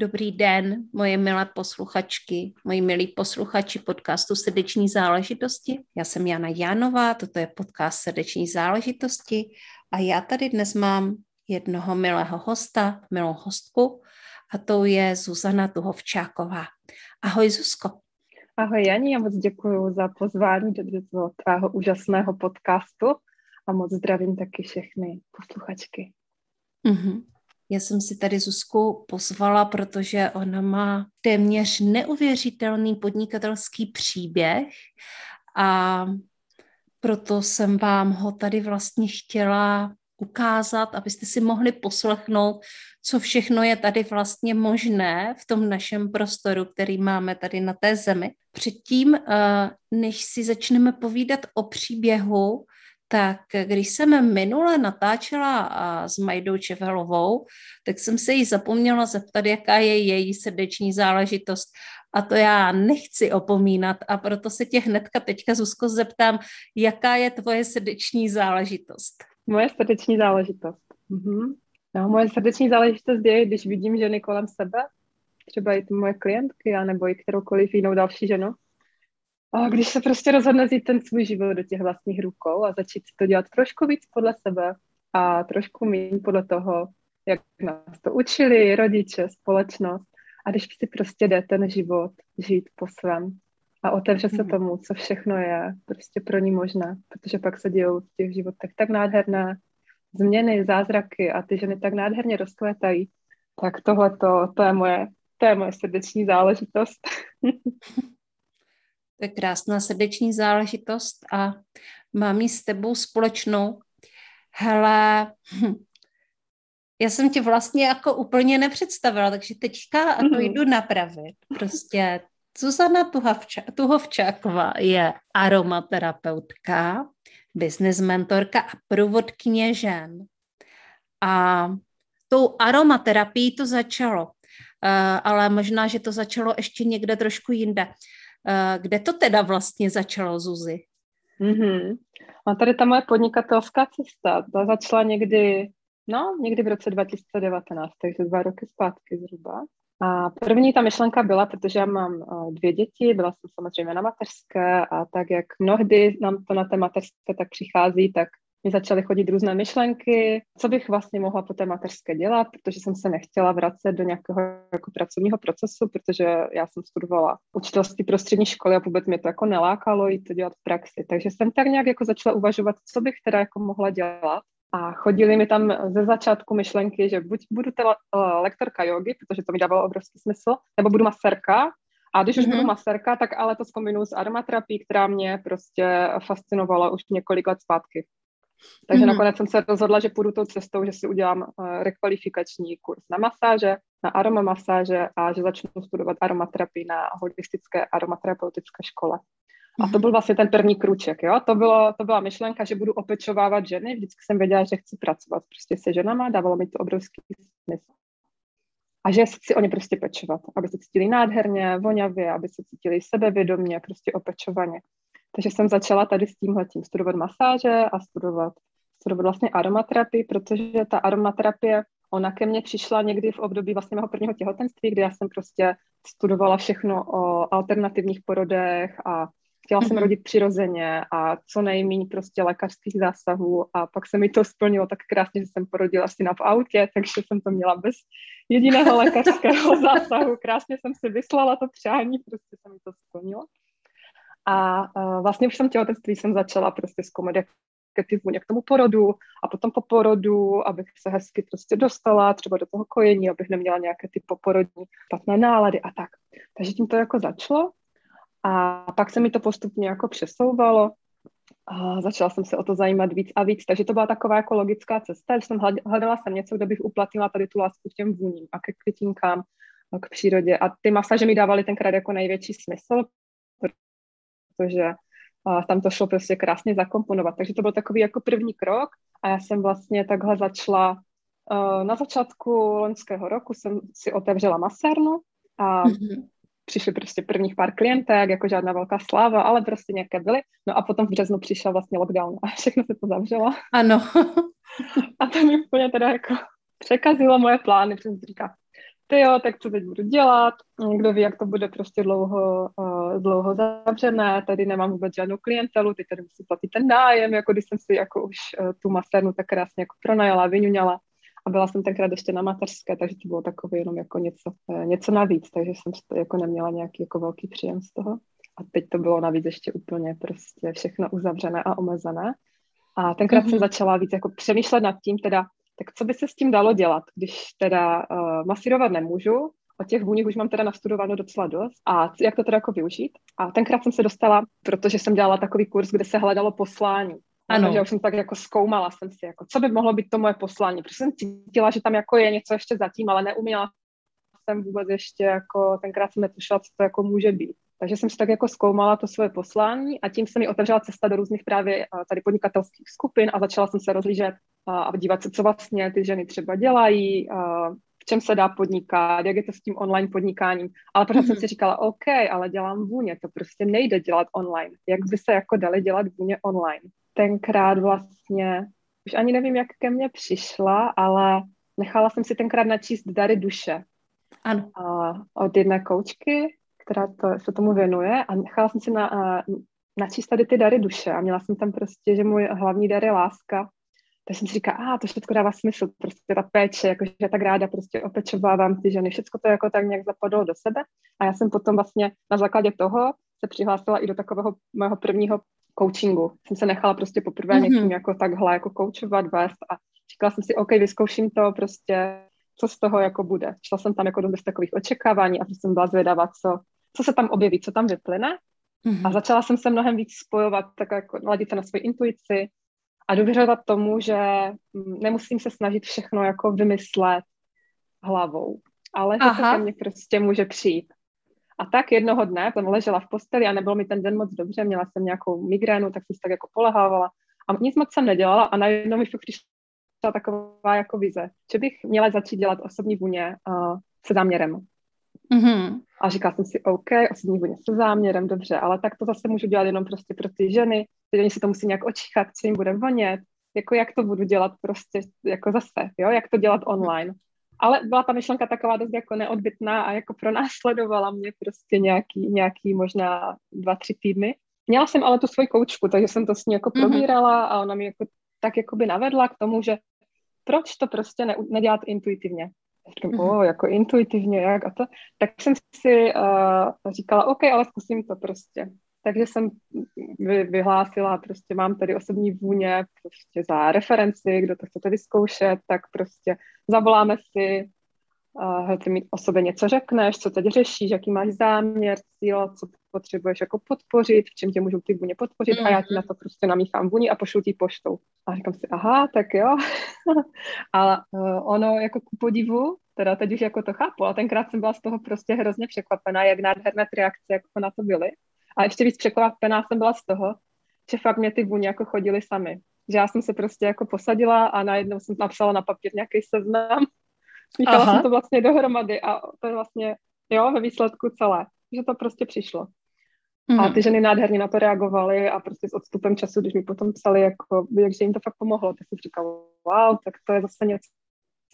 Dobrý den, moje milé posluchačky, moji milí posluchači podcastu Srdeční záležitosti. Já jsem Jana Jánová, toto je podcast Srdeční záležitosti a já tady dnes mám jednoho milého hosta, milou hostku a to je Zuzana Tuhovčáková. Ahoj Zuzko. Ahoj Jani, já moc děkuji za pozvání do tvého úžasného podcastu a moc zdravím taky všechny posluchačky. Mm-hmm. Já jsem si tady Zuzku pozvala, protože ona má téměř neuvěřitelný podnikatelský příběh a proto jsem vám ho tady vlastně chtěla ukázat, abyste si mohli poslechnout, co všechno je tady vlastně možné v tom našem prostoru, který máme tady na té zemi. Předtím, eh, než si začneme povídat o příběhu, tak když jsem minule natáčela s Majdou Čevelovou, tak jsem se jí zapomněla zeptat, jaká je její srdeční záležitost. A to já nechci opomínat a proto se tě hnedka teďka, Zuzko, zeptám, jaká je tvoje srdeční záležitost? Moje srdeční záležitost. Mhm. No, moje srdeční záležitost je, když vidím ženy kolem sebe, třeba i ty moje klientky, nebo i kteroukoliv jinou další ženu, a když se prostě rozhodne vzít ten svůj život do těch vlastních rukou a začít to dělat trošku víc podle sebe a trošku méně podle toho, jak nás to učili rodiče, společnost. A když si prostě jde ten život žít po svém a otevře se mhm. tomu, co všechno je prostě pro ní možné, protože pak se dějou v těch životech tak nádherné změny, zázraky a ty ženy tak nádherně rozkvétají, tak tohle to je moje, to je moje srdeční záležitost. To je krásná srdeční záležitost a mám ji s tebou společnou. Hele, hm, já jsem tě vlastně jako úplně nepředstavila, takže teďka to mm-hmm. jdu napravit. Prostě Zuzana Tuhavča, Tuhovčáková je aromaterapeutka, business mentorka a průvodkyně žen. A tou aromaterapií to začalo, uh, ale možná, že to začalo ještě někde trošku jinde. Eh, kde to teda vlastně začalo, Zuzi? Mm-hmm. A tady ta moje podnikatelská cesta, ta začala někdy, no, někdy v roce 2019, takže dva roky zpátky zhruba. A první ta myšlenka byla, protože já mám uh, dvě děti, byla jsem samozřejmě na mateřské a tak, jak mnohdy nám to na té mateřské tak přichází, tak mi začaly chodit různé myšlenky, co bych vlastně mohla po té mateřské dělat, protože jsem se nechtěla vracet do nějakého jako pracovního procesu, protože já jsem studovala učitelství pro střední školy a vůbec mě to jako nelákalo jít to dělat v praxi. Takže jsem tak nějak jako začala uvažovat, co bych teda jako mohla dělat. A chodili mi tam ze začátku myšlenky, že buď budu teda uh, lektorka jogy, protože to mi dávalo obrovský smysl, nebo budu masérka, a když už mm-hmm. budu masérka, tak ale to zkombinuju s aromaterapií, která mě prostě fascinovala už několik let zpátky. Takže mm-hmm. nakonec jsem se rozhodla, že půjdu tou cestou, že si udělám uh, rekvalifikační kurz na masáže, na aroma masáže a že začnu studovat aromaterapii na holistické aromaterapeutické škole. A to mhm. byl vlastně ten první kruček, jo. To, bylo, to byla myšlenka, že budu opečovávat ženy. Vždycky jsem věděla, že chci pracovat prostě se ženama, dávalo mi to obrovský smysl. A že chci o ně prostě pečovat, aby se cítili nádherně, vonavě, aby se cítili sebevědomě, prostě opečovaně. Takže jsem začala tady s tímhletím studovat masáže a studovat, studovat vlastně aromaterapii, protože ta aromaterapie, ona ke mně přišla někdy v období vlastně mého prvního těhotenství, kdy já jsem prostě studovala všechno o alternativních porodech a chtěla jsem mm-hmm. rodit přirozeně a co nejméně prostě lékařských zásahů a pak se mi to splnilo tak krásně, že jsem porodila syna v autě, takže jsem to měla bez jediného lékařského zásahu. Krásně jsem si vyslala to přání, prostě se mi to splnilo. A uh, vlastně už tom těhotenství jsem začala prostě zkoumat, jak ty vůně k tomu porodu a potom po porodu, abych se hezky prostě dostala třeba do toho kojení, abych neměla nějaké ty poporodní špatné nálady a tak. Takže tím to jako začalo a pak se mi to postupně jako přesouvalo a začala jsem se o to zajímat víc a víc, takže to byla taková jako logická cesta, že jsem hledala jsem něco, kde bych uplatnila tady tu lásku k těm vůním a ke květinkám k přírodě. A ty masaže mi dávaly tenkrát jako největší smysl, protože tam to šlo prostě krásně zakomponovat. Takže to byl takový jako první krok a já jsem vlastně takhle začala na začátku loňského roku jsem si otevřela masérnu a mm-hmm. přišly prostě prvních pár klientek, jako žádná velká sláva, ale prostě nějaké byly. No a potom v březnu přišel vlastně lockdown a všechno se to zavřelo. Ano. a to mi úplně teda jako překazilo moje plány, protože jsem říká, ty jo, tak co teď budu dělat, kdo ví, jak to bude prostě dlouho, uh, dlouho zavřené, tady nemám vůbec žádnou klientelu, teď tady musím platit ten nájem, jako když jsem si jako už uh, tu masernu tak krásně jako pronajala, vyňuňala a byla jsem tenkrát ještě na mateřské, takže to bylo takové jenom jako něco, uh, něco navíc, takže jsem to jako neměla nějaký jako velký příjem z toho. A teď to bylo navíc ještě úplně prostě všechno uzavřené a omezené. A tenkrát mm-hmm. jsem začala víc jako přemýšlet nad tím, teda tak co by se s tím dalo dělat, když teda uh, masírovat nemůžu, o těch vůních už mám teda nastudováno docela dost a jak to teda jako využít. A tenkrát jsem se dostala, protože jsem dělala takový kurz, kde se hledalo poslání. Ano. Takže už jsem tak jako zkoumala jsem si, jako, co by mohlo být to moje poslání, protože jsem cítila, že tam jako je něco ještě zatím, ale neuměla jsem vůbec ještě jako, tenkrát jsem netušila, co to jako může být. Takže jsem si tak jako zkoumala to svoje poslání a tím se mi otevřela cesta do různých právě tady podnikatelských skupin a začala jsem se rozlížet a dívat se, co vlastně ty ženy třeba dělají, v čem se dá podnikat, jak je to s tím online podnikáním. Ale pořád mm-hmm. jsem mhm. si říkala, OK, ale dělám vůně, to prostě nejde dělat online. Jak by se jako dali dělat vůně online? Tenkrát vlastně, už ani nevím, jak ke mně přišla, ale nechala jsem si tenkrát načíst dary duše. Ano. A od jedné koučky, která to, se tomu věnuje a nechala jsem si na, načíst tady ty dary duše a měla jsem tam prostě, že můj hlavní dar je láska tak jsem si říkala, a ah, to všechno dává smysl, prostě ta péče, jakože já tak ráda prostě opečovávám ty ženy, všechno to jako tak nějak zapadlo do sebe a já jsem potom vlastně na základě toho se přihlásila i do takového mého prvního coachingu. Jsem se nechala prostě poprvé mm-hmm. někým jako takhle jako coachovat, vést a říkala jsem si, OK, vyzkouším to prostě, co z toho jako bude. Šla jsem tam jako do bez takových očekávání a jsem byla zvědavá, co, co se tam objeví, co tam vyplyne. Mm-hmm. A začala jsem se mnohem víc spojovat, tak jako naladit se na svoji intuici, a důvěřovat tomu, že mm, nemusím se snažit všechno jako vymyslet hlavou, ale že Aha. to ke mně prostě může přijít. A tak jednoho dne jsem ležela v posteli a nebylo mi ten den moc dobře, měla jsem nějakou migrénu, tak jsem se tak jako polehávala a nic moc jsem nedělala a najednou mi přišla taková jako vize, že bych měla začít dělat osobní vůně uh, se záměrem. Mm-hmm. A říkala jsem si, OK, osobní vůně se záměrem, dobře, ale tak to zase můžu dělat jenom prostě pro ty ženy, ty oni si to musí nějak očichat, co jim bude vonět, jako jak to budu dělat prostě jako zase, jo, jak to dělat online. Ale byla ta myšlenka taková dost jako neodbytná a jako pro nás sledovala mě prostě nějaký, nějaký možná dva, tři týdny. Měla jsem ale tu svoji koučku, takže jsem to s ní jako mm-hmm. probírala a ona mi jako tak jako by navedla k tomu, že proč to prostě ne, nedělat intuitivně. Říkám, mm-hmm. o, jako intuitivně, jak a to. Tak jsem si uh, říkala, OK, ale zkusím to prostě. Takže jsem vy, vyhlásila, prostě mám tady osobní vůně prostě za referenci, kdo to chcete vyzkoušet, tak prostě zavoláme si, uh, ty mi o sobě něco řekneš, co teď řešíš, jaký máš záměr, cíl, co potřebuješ jako podpořit, v čem tě můžou ty vůně podpořit mm-hmm. a já ti na to prostě namíchám vůni a pošlu ti poštou. A říkám si, aha, tak jo. a uh, ono jako ku podivu, teda teď už jako to chápu, a tenkrát jsem byla z toho prostě hrozně překvapená, jak nádherné ty reakce jako na to byly. A ještě víc překvapená jsem byla z toho, že fakt mě ty vůně jako chodily sami. Že já jsem se prostě jako posadila a najednou jsem napsala na papír nějaký seznam. Míchala jsem to vlastně dohromady a to je vlastně, jo, ve výsledku celé. Že to prostě přišlo. Mm. A mhm. ty ženy nádherně na to reagovaly a prostě s odstupem času, když mi potom psali, jako, jakže jim to fakt pomohlo, tak jsem říkala, wow, tak to je zase něco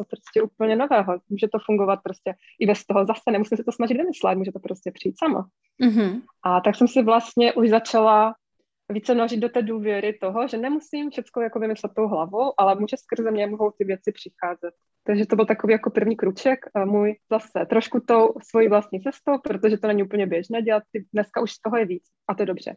prostě úplně nového. Může to fungovat prostě i bez toho zase, nemusím se to snažit vymyslet, může to prostě přijít samo. Mm-hmm. A tak jsem si vlastně už začala více nořit do té důvěry toho, že nemusím všechno jako vymyslet tou hlavou, ale může skrze mě mohou ty věci přicházet. Takže to byl takový jako první kruček, můj zase trošku tou svojí vlastní cestou, protože to není úplně běžné dělat, dneska už z toho je víc a to je dobře.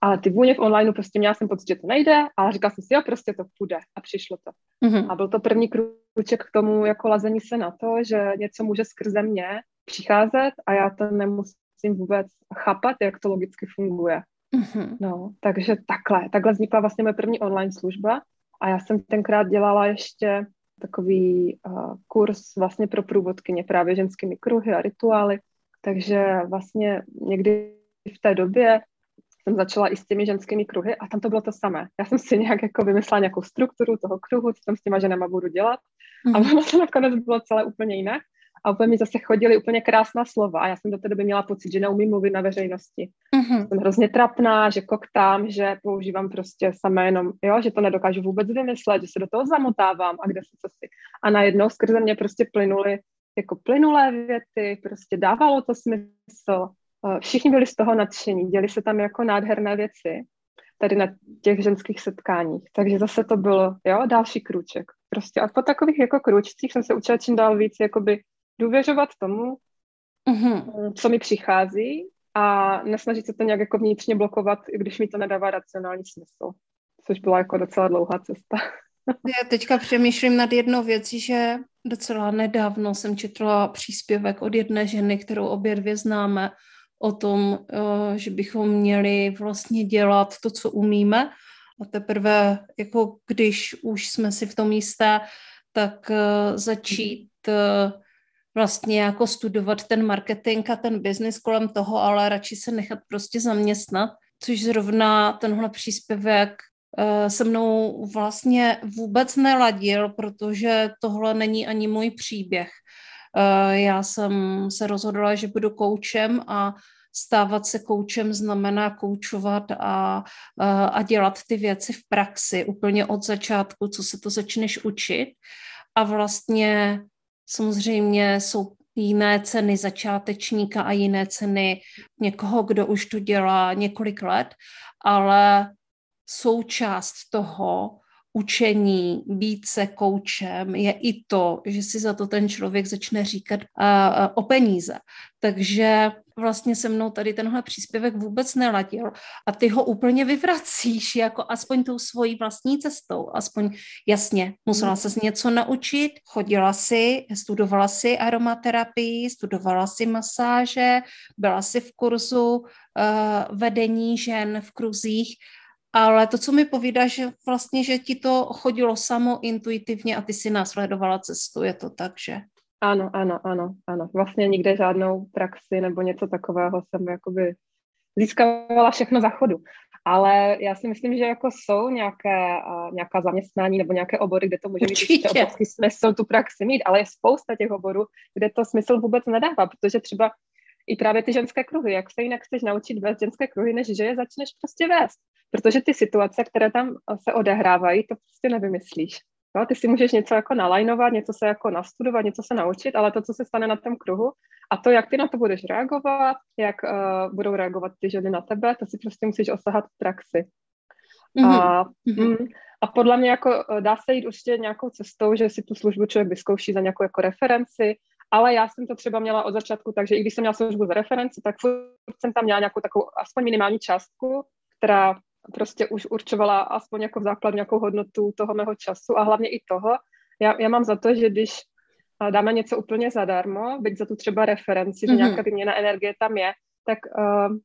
Ale ty vůně v online prostě měla jsem pocit, že to nejde, ale říkala jsem si, jo, prostě to půjde a přišlo to. Mm-hmm. A byl to první kruček k tomu jako lazení se na to, že něco může skrze mě přicházet a já to nemusím vůbec chápat, jak to logicky funguje. Mm-hmm. No, takže takhle, takhle vznikla vlastně moje první online služba a já jsem tenkrát dělala ještě takový uh, kurz vlastně pro průvodkyně právě ženskými kruhy a rituály. Takže vlastně někdy v té době jsem začala i s těmi ženskými kruhy a tam to bylo to samé. Já jsem si nějak jako vymyslela nějakou strukturu toho kruhu, co tam s těma ženama budu dělat mm. a ono to nakonec bylo celé úplně jinak. A úplně mi zase chodily úplně krásná slova a já jsem do té doby měla pocit, že neumím mluvit na veřejnosti. Mm-hmm. Jsem hrozně trapná, že koktám, že používám prostě samé jenom, jo, že to nedokážu vůbec vymyslet, že se do toho zamotávám a kde se co si. A najednou skrze mě prostě plynuly jako plynulé věty, prostě dávalo to smysl. Eh, všichni byli z toho nadšení, děli se tam jako nádherné věci tady na těch ženských setkáních. Takže zase to bylo, jo, další krůček. Prostě a po takových jako krůčcích jsem se učila čím dál víc jakoby důvěřovat tomu, mm-hmm. co mi přichází a nesnažit se to nějak jako vnitřně blokovat, i když mi to nedává racionální smysl. Což byla jako docela dlouhá cesta. Já teďka přemýšlím nad jednou věcí, že docela nedávno jsem četla příspěvek od jedné ženy, kterou obě dvě známe, o tom, eh, že bychom měli vlastně dělat to, co umíme a teprve, jako když už jsme si v tom jisté, tak eh, začít eh, vlastně jako studovat ten marketing a ten biznis kolem toho, ale radši se nechat prostě zaměstnat, což zrovna tenhle příspěvek se mnou vlastně vůbec neladil, protože tohle není ani můj příběh. Já jsem se rozhodla, že budu koučem a stávat se koučem znamená koučovat a, a dělat ty věci v praxi úplně od začátku, co se to začneš učit. A vlastně samozřejmě jsou jiné ceny začátečníka a jiné ceny někoho, kdo už to dělá několik let, ale součást toho učení, být se koučem, je i to, že si za to ten člověk začne říkat uh, o peníze. Takže vlastně se mnou tady tenhle příspěvek vůbec neladil a ty ho úplně vyvracíš, jako aspoň tou svojí vlastní cestou, aspoň jasně, musela se něco naučit, chodila si, studovala si aromaterapii, studovala si masáže, byla si v kurzu uh, vedení žen v kruzích, ale to, co mi povídá, že vlastně, že ti to chodilo samo intuitivně a ty si následovala cestu, je to tak, že? Ano, ano, ano, ano. Vlastně nikde žádnou praxi nebo něco takového jsem jakoby získávala všechno za chodu. Ale já si myslím, že jako jsou nějaké, uh, nějaká zaměstnání nebo nějaké obory, kde to může mít ještě obrovský smysl tu praxi mít, ale je spousta těch oborů, kde to smysl vůbec nedává, protože třeba i právě ty ženské kruhy, jak se jinak chceš naučit vést ženské kruhy, než že je začneš prostě vést. Protože ty situace, které tam se odehrávají, to prostě nevymyslíš. No, ty si můžeš něco jako nalajnovat, něco se jako nastudovat, něco se naučit, ale to, co se stane na tom kruhu a to, jak ty na to budeš reagovat, jak uh, budou reagovat ty ženy na tebe, to si prostě musíš osahat v praxi. Mm-hmm. A, mm, a podle mě jako eh, dá se jít určitě nějakou cestou, že si tu službu člověk vyzkouší za nějakou jako referenci, ale já jsem to třeba měla od začátku, takže i když jsem měla službu za referenci, tak furt jsem tam měla nějakou takovou aspoň minimální částku, která prostě už určovala aspoň jako v základu nějakou hodnotu toho mého času a hlavně i toho. Já, já mám za to, že když dáme něco úplně zadarmo, byť za tu třeba referenci, že mm-hmm. nějaká vyměna energie tam je, tak uh,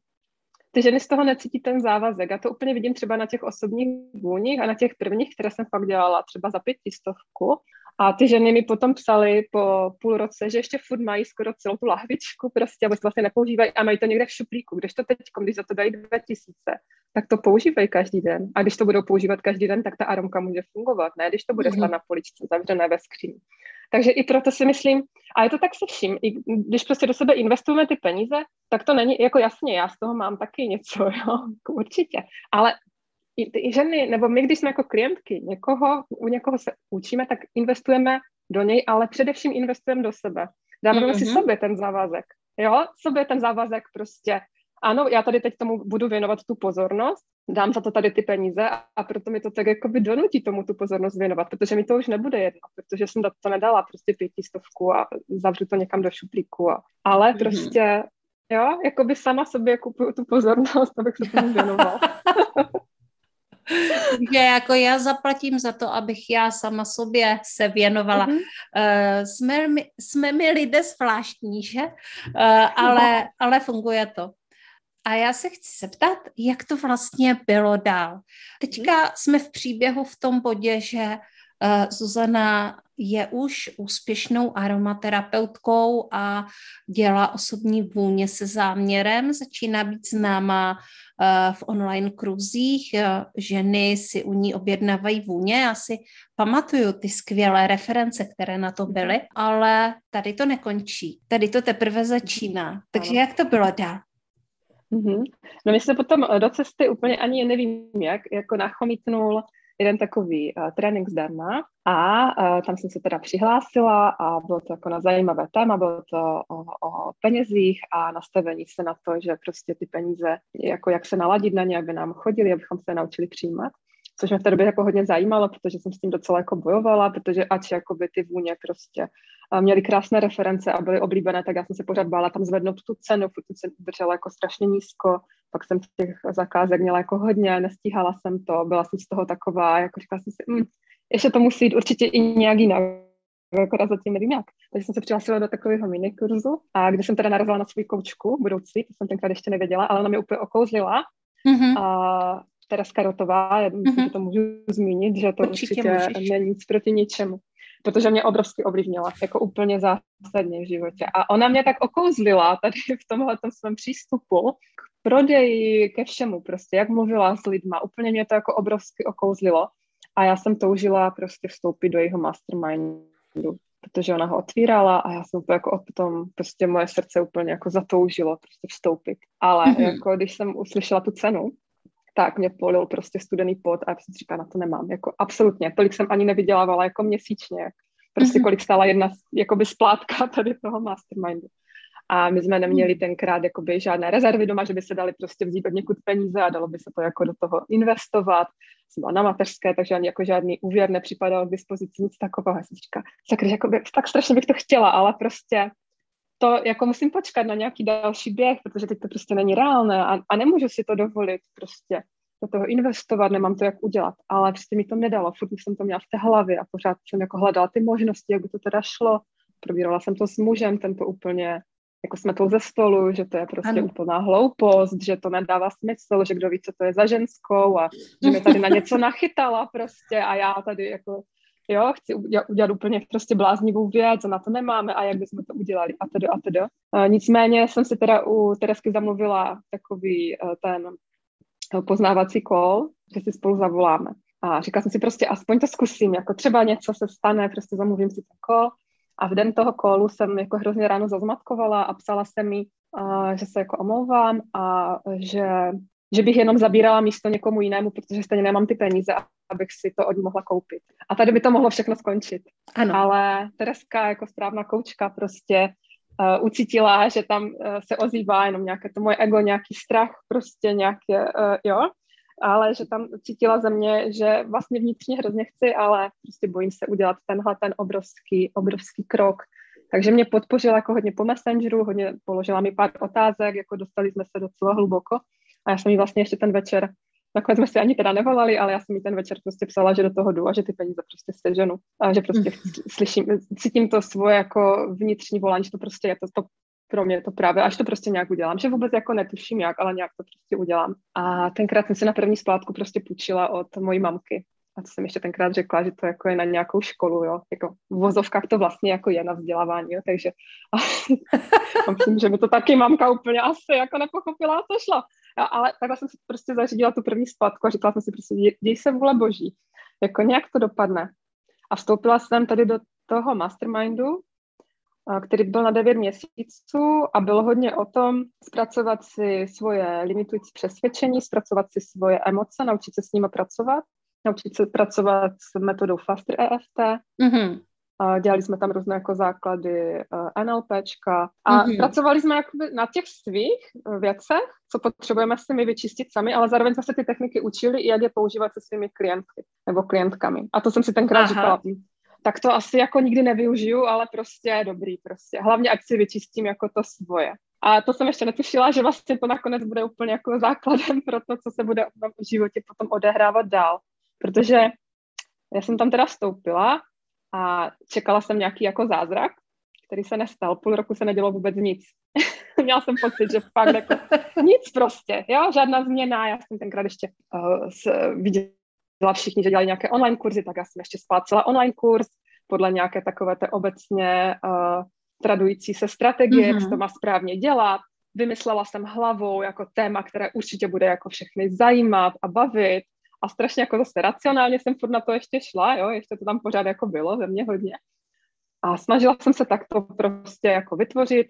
ty ženy z toho necítí ten závazek. Já to úplně vidím třeba na těch osobních vůních a na těch prvních, které jsem fakt dělala třeba za pětistovku. A ty ženy mi potom psali po půl roce, že ještě furt mají skoro celou tu lahvičku prostě, aby se vlastně nepoužívají a mají to někde v šuplíku. Když to teď, když za to dají 2000, tak to používají každý den. A když to budou používat každý den, tak ta aromka může fungovat, ne? Když to bude stát mm-hmm. na poličce zavřené ve skříni. Takže i proto si myslím, a je to tak se vším, i když prostě do sebe investujeme ty peníze, tak to není, jako jasně, já z toho mám taky něco, jo, určitě. Ale i ženy, nebo my, když jsme jako klientky někoho, u někoho se učíme, tak investujeme do něj, ale především investujeme do sebe. Dáváme mm-hmm. si sobě ten závazek. Jo, sobě ten závazek prostě. Ano, já tady teď tomu budu věnovat tu pozornost, dám za to tady ty peníze a, a proto mi to tak jako by donutí tomu tu pozornost věnovat, protože mi to už nebude jedno, protože jsem to nedala prostě pětistovku a zavřu to někam do šuplíku. A, ale mm-hmm. prostě, jo, jako by sama sobě kupuju tu pozornost, abych se tomu věnovala. že jako já zaplatím za to, abych já sama sobě se věnovala. Mm-hmm. Uh, jsme, jsme mi lidé zvláštní, že? Uh, ale, ale funguje to. A já se chci zeptat, jak to vlastně bylo dál. Teďka jsme v příběhu v tom bodě, že Zuzana je už úspěšnou aromaterapeutkou a dělá osobní vůně se záměrem. Začíná být známá eh, v online kruzích. Eh, ženy si u ní objednávají vůně. Já si pamatuju ty skvělé reference, které na to byly, ale tady to nekončí. Tady to teprve začíná. Takže jak to bylo dál? Mm-hmm. No my se potom do cesty úplně ani nevím jak, jako nachomítnul jeden takový uh, trénink zdarma a uh, tam jsem se teda přihlásila a bylo to jako na zajímavé téma, bylo to o, o penězích a nastavení se na to, že prostě ty peníze, jako jak se naladit na ně, aby nám chodili, abychom se naučili přijímat což mě v té době jako hodně zajímalo, protože jsem s tím docela jako bojovala, protože ač jakoby ty vůně prostě měly krásné reference a byly oblíbené, tak já jsem se pořád bála tam zvednout tu cenu, furt jsem držela jako strašně nízko, pak jsem těch zakázek měla jako hodně, nestíhala jsem to, byla jsem z toho taková, jako říkala jsem si, mm, ještě to musí jít určitě i nějak jinak, akorát zatím nevím jak. Takže jsem se přihlásila do takového minikurzu a když jsem teda narazila na svou koučku budoucí, to jsem tenkrát ještě nevěděla, ale ona mě úplně okouzlila mm-hmm. a Tereska Rotová, já myslím, mm-hmm. že to můžu zmínit, že to určitě, určitě není nic proti ničemu, protože mě obrovsky ovlivnila, jako úplně zásadně v životě. A ona mě tak okouzlila tady v tomhle svém přístupu k prodeji, ke všemu prostě, jak mluvila s lidma, úplně mě to jako obrovsky okouzlilo a já jsem toužila prostě vstoupit do jeho mastermindu, protože ona ho otvírala a já jsem úplně jako o tom, prostě moje srdce úplně jako zatoužilo prostě vstoupit. Ale mm-hmm. jako když jsem uslyšela tu cenu, tak mě polil prostě studený pot a já jsem si říkala, na to nemám, jako absolutně, tolik jsem ani nevydělávala jako měsíčně, prostě mm-hmm. kolik stála jedna jakoby splátka tady toho mastermindu. A my jsme neměli tenkrát jakoby žádné rezervy doma, že by se dali prostě vzít od někud peníze a dalo by se to jako do toho investovat. Jsem byla na mateřské, takže ani jako žádný úvěr nepřipadal k dispozici, nic takového. Já jsem říkala, jakoby, tak strašně bych to chtěla, ale prostě to jako musím počkat na nějaký další běh, protože teď to prostě není reálné a, a nemůžu si to dovolit prostě do toho investovat, nemám to jak udělat, ale prostě mi to nedalo, furt jsem to měla v té hlavě a pořád jsem jako hledala ty možnosti, jak by to teda šlo, probírala jsem to s mužem, ten to úplně jako jsme to ze stolu, že to je prostě ano. úplná hloupost, že to nedává smysl, že kdo ví, co to je za ženskou a že mě tady na něco nachytala prostě a já tady jako jo, chci udělat, úplně prostě bláznivou věc a na to nemáme a jak bychom to udělali a tedy a tedy. Nicméně jsem si teda u Teresky zamluvila takový uh, ten uh, poznávací kol, že si spolu zavoláme. A říkala jsem si prostě, aspoň to zkusím, jako třeba něco se stane, prostě zamluvím si ten kol. A v den toho kolu jsem jako hrozně ráno zazmatkovala a psala jsem mi, uh, že se jako omlouvám a že že bych jenom zabírala místo někomu jinému, protože stejně nemám ty peníze, abych si to od ní mohla koupit. A tady by to mohlo všechno skončit. Ano. Ale Tereska jako správná koučka prostě uh, ucítila, že tam uh, se ozývá jenom nějaké to moje ego, nějaký strach, prostě nějaké, uh, jo, ale že tam cítila ze mě, že vlastně vnitřně hrozně chci, ale prostě bojím se udělat tenhle ten obrovský, obrovský krok. Takže mě podpořila jako hodně po Messengeru, hodně položila mi pár otázek, jako dostali jsme se docela hluboko. A já jsem jí vlastně ještě ten večer, nakonec jsme si ani teda nevolali, ale já jsem jí ten večer prostě psala, že do toho jdu a že ty peníze prostě seženu. A že prostě mhm. slyším, cítím to svoje jako vnitřní volání, že to prostě je to, to pro mě to právě, až to prostě nějak udělám, že vůbec jako netuším jak, ale nějak to prostě udělám. A tenkrát jsem si na první splátku prostě půjčila od mojí mamky. A to jsem ještě tenkrát řekla, že to jako je na nějakou školu, jo. Jako v vozovkách to vlastně jako je na vzdělávání, jo. Takže myslím, že mi to taky mamka úplně asi jako nepochopila, co šlo. A, ale takhle jsem si prostě zařídila tu první splatku a říkala jsem si prostě, děj se vůle boží, jako nějak to dopadne. A vstoupila jsem tady do toho mastermindu, který byl na 9 měsíců a bylo hodně o tom zpracovat si svoje limitující přesvědčení, zpracovat si svoje emoce, naučit se s nimi pracovat, naučit se pracovat s metodou Faster EFT, mm-hmm. Dělali jsme tam různé jako základy uh, NLPčka a mm-hmm. pracovali jsme jakoby na těch svých uh, věcech, co potřebujeme si my vyčistit sami, ale zároveň jsme se ty techniky učili i jak je používat se svými klientky nebo klientkami. A to jsem si tenkrát Aha. říkala, hm, tak to asi jako nikdy nevyužiju, ale prostě dobrý prostě. Hlavně ať si vyčistím jako to svoje. A to jsem ještě netušila, že vlastně to nakonec bude úplně jako základem pro to, co se bude v životě potom odehrávat dál. Protože já jsem tam teda vstoupila a čekala jsem nějaký jako zázrak, který se nestal. Půl roku se nedělo vůbec nic. Měla jsem pocit, že fakt jako nic prostě, jo, žádná změna. Já jsem tenkrát ještě uh, s, viděla všichni, že dělají nějaké online kurzy, tak já jsem ještě splácela online kurz podle nějaké takové té obecně uh, tradující se strategie, mm-hmm. jak se to má správně dělat. Vymyslela jsem hlavou jako téma, které určitě bude jako všechny zajímat a bavit a strašně jako zase racionálně jsem furt na to ještě šla, jo, ještě to tam pořád jako bylo ve mně hodně. A snažila jsem se takto prostě jako vytvořit,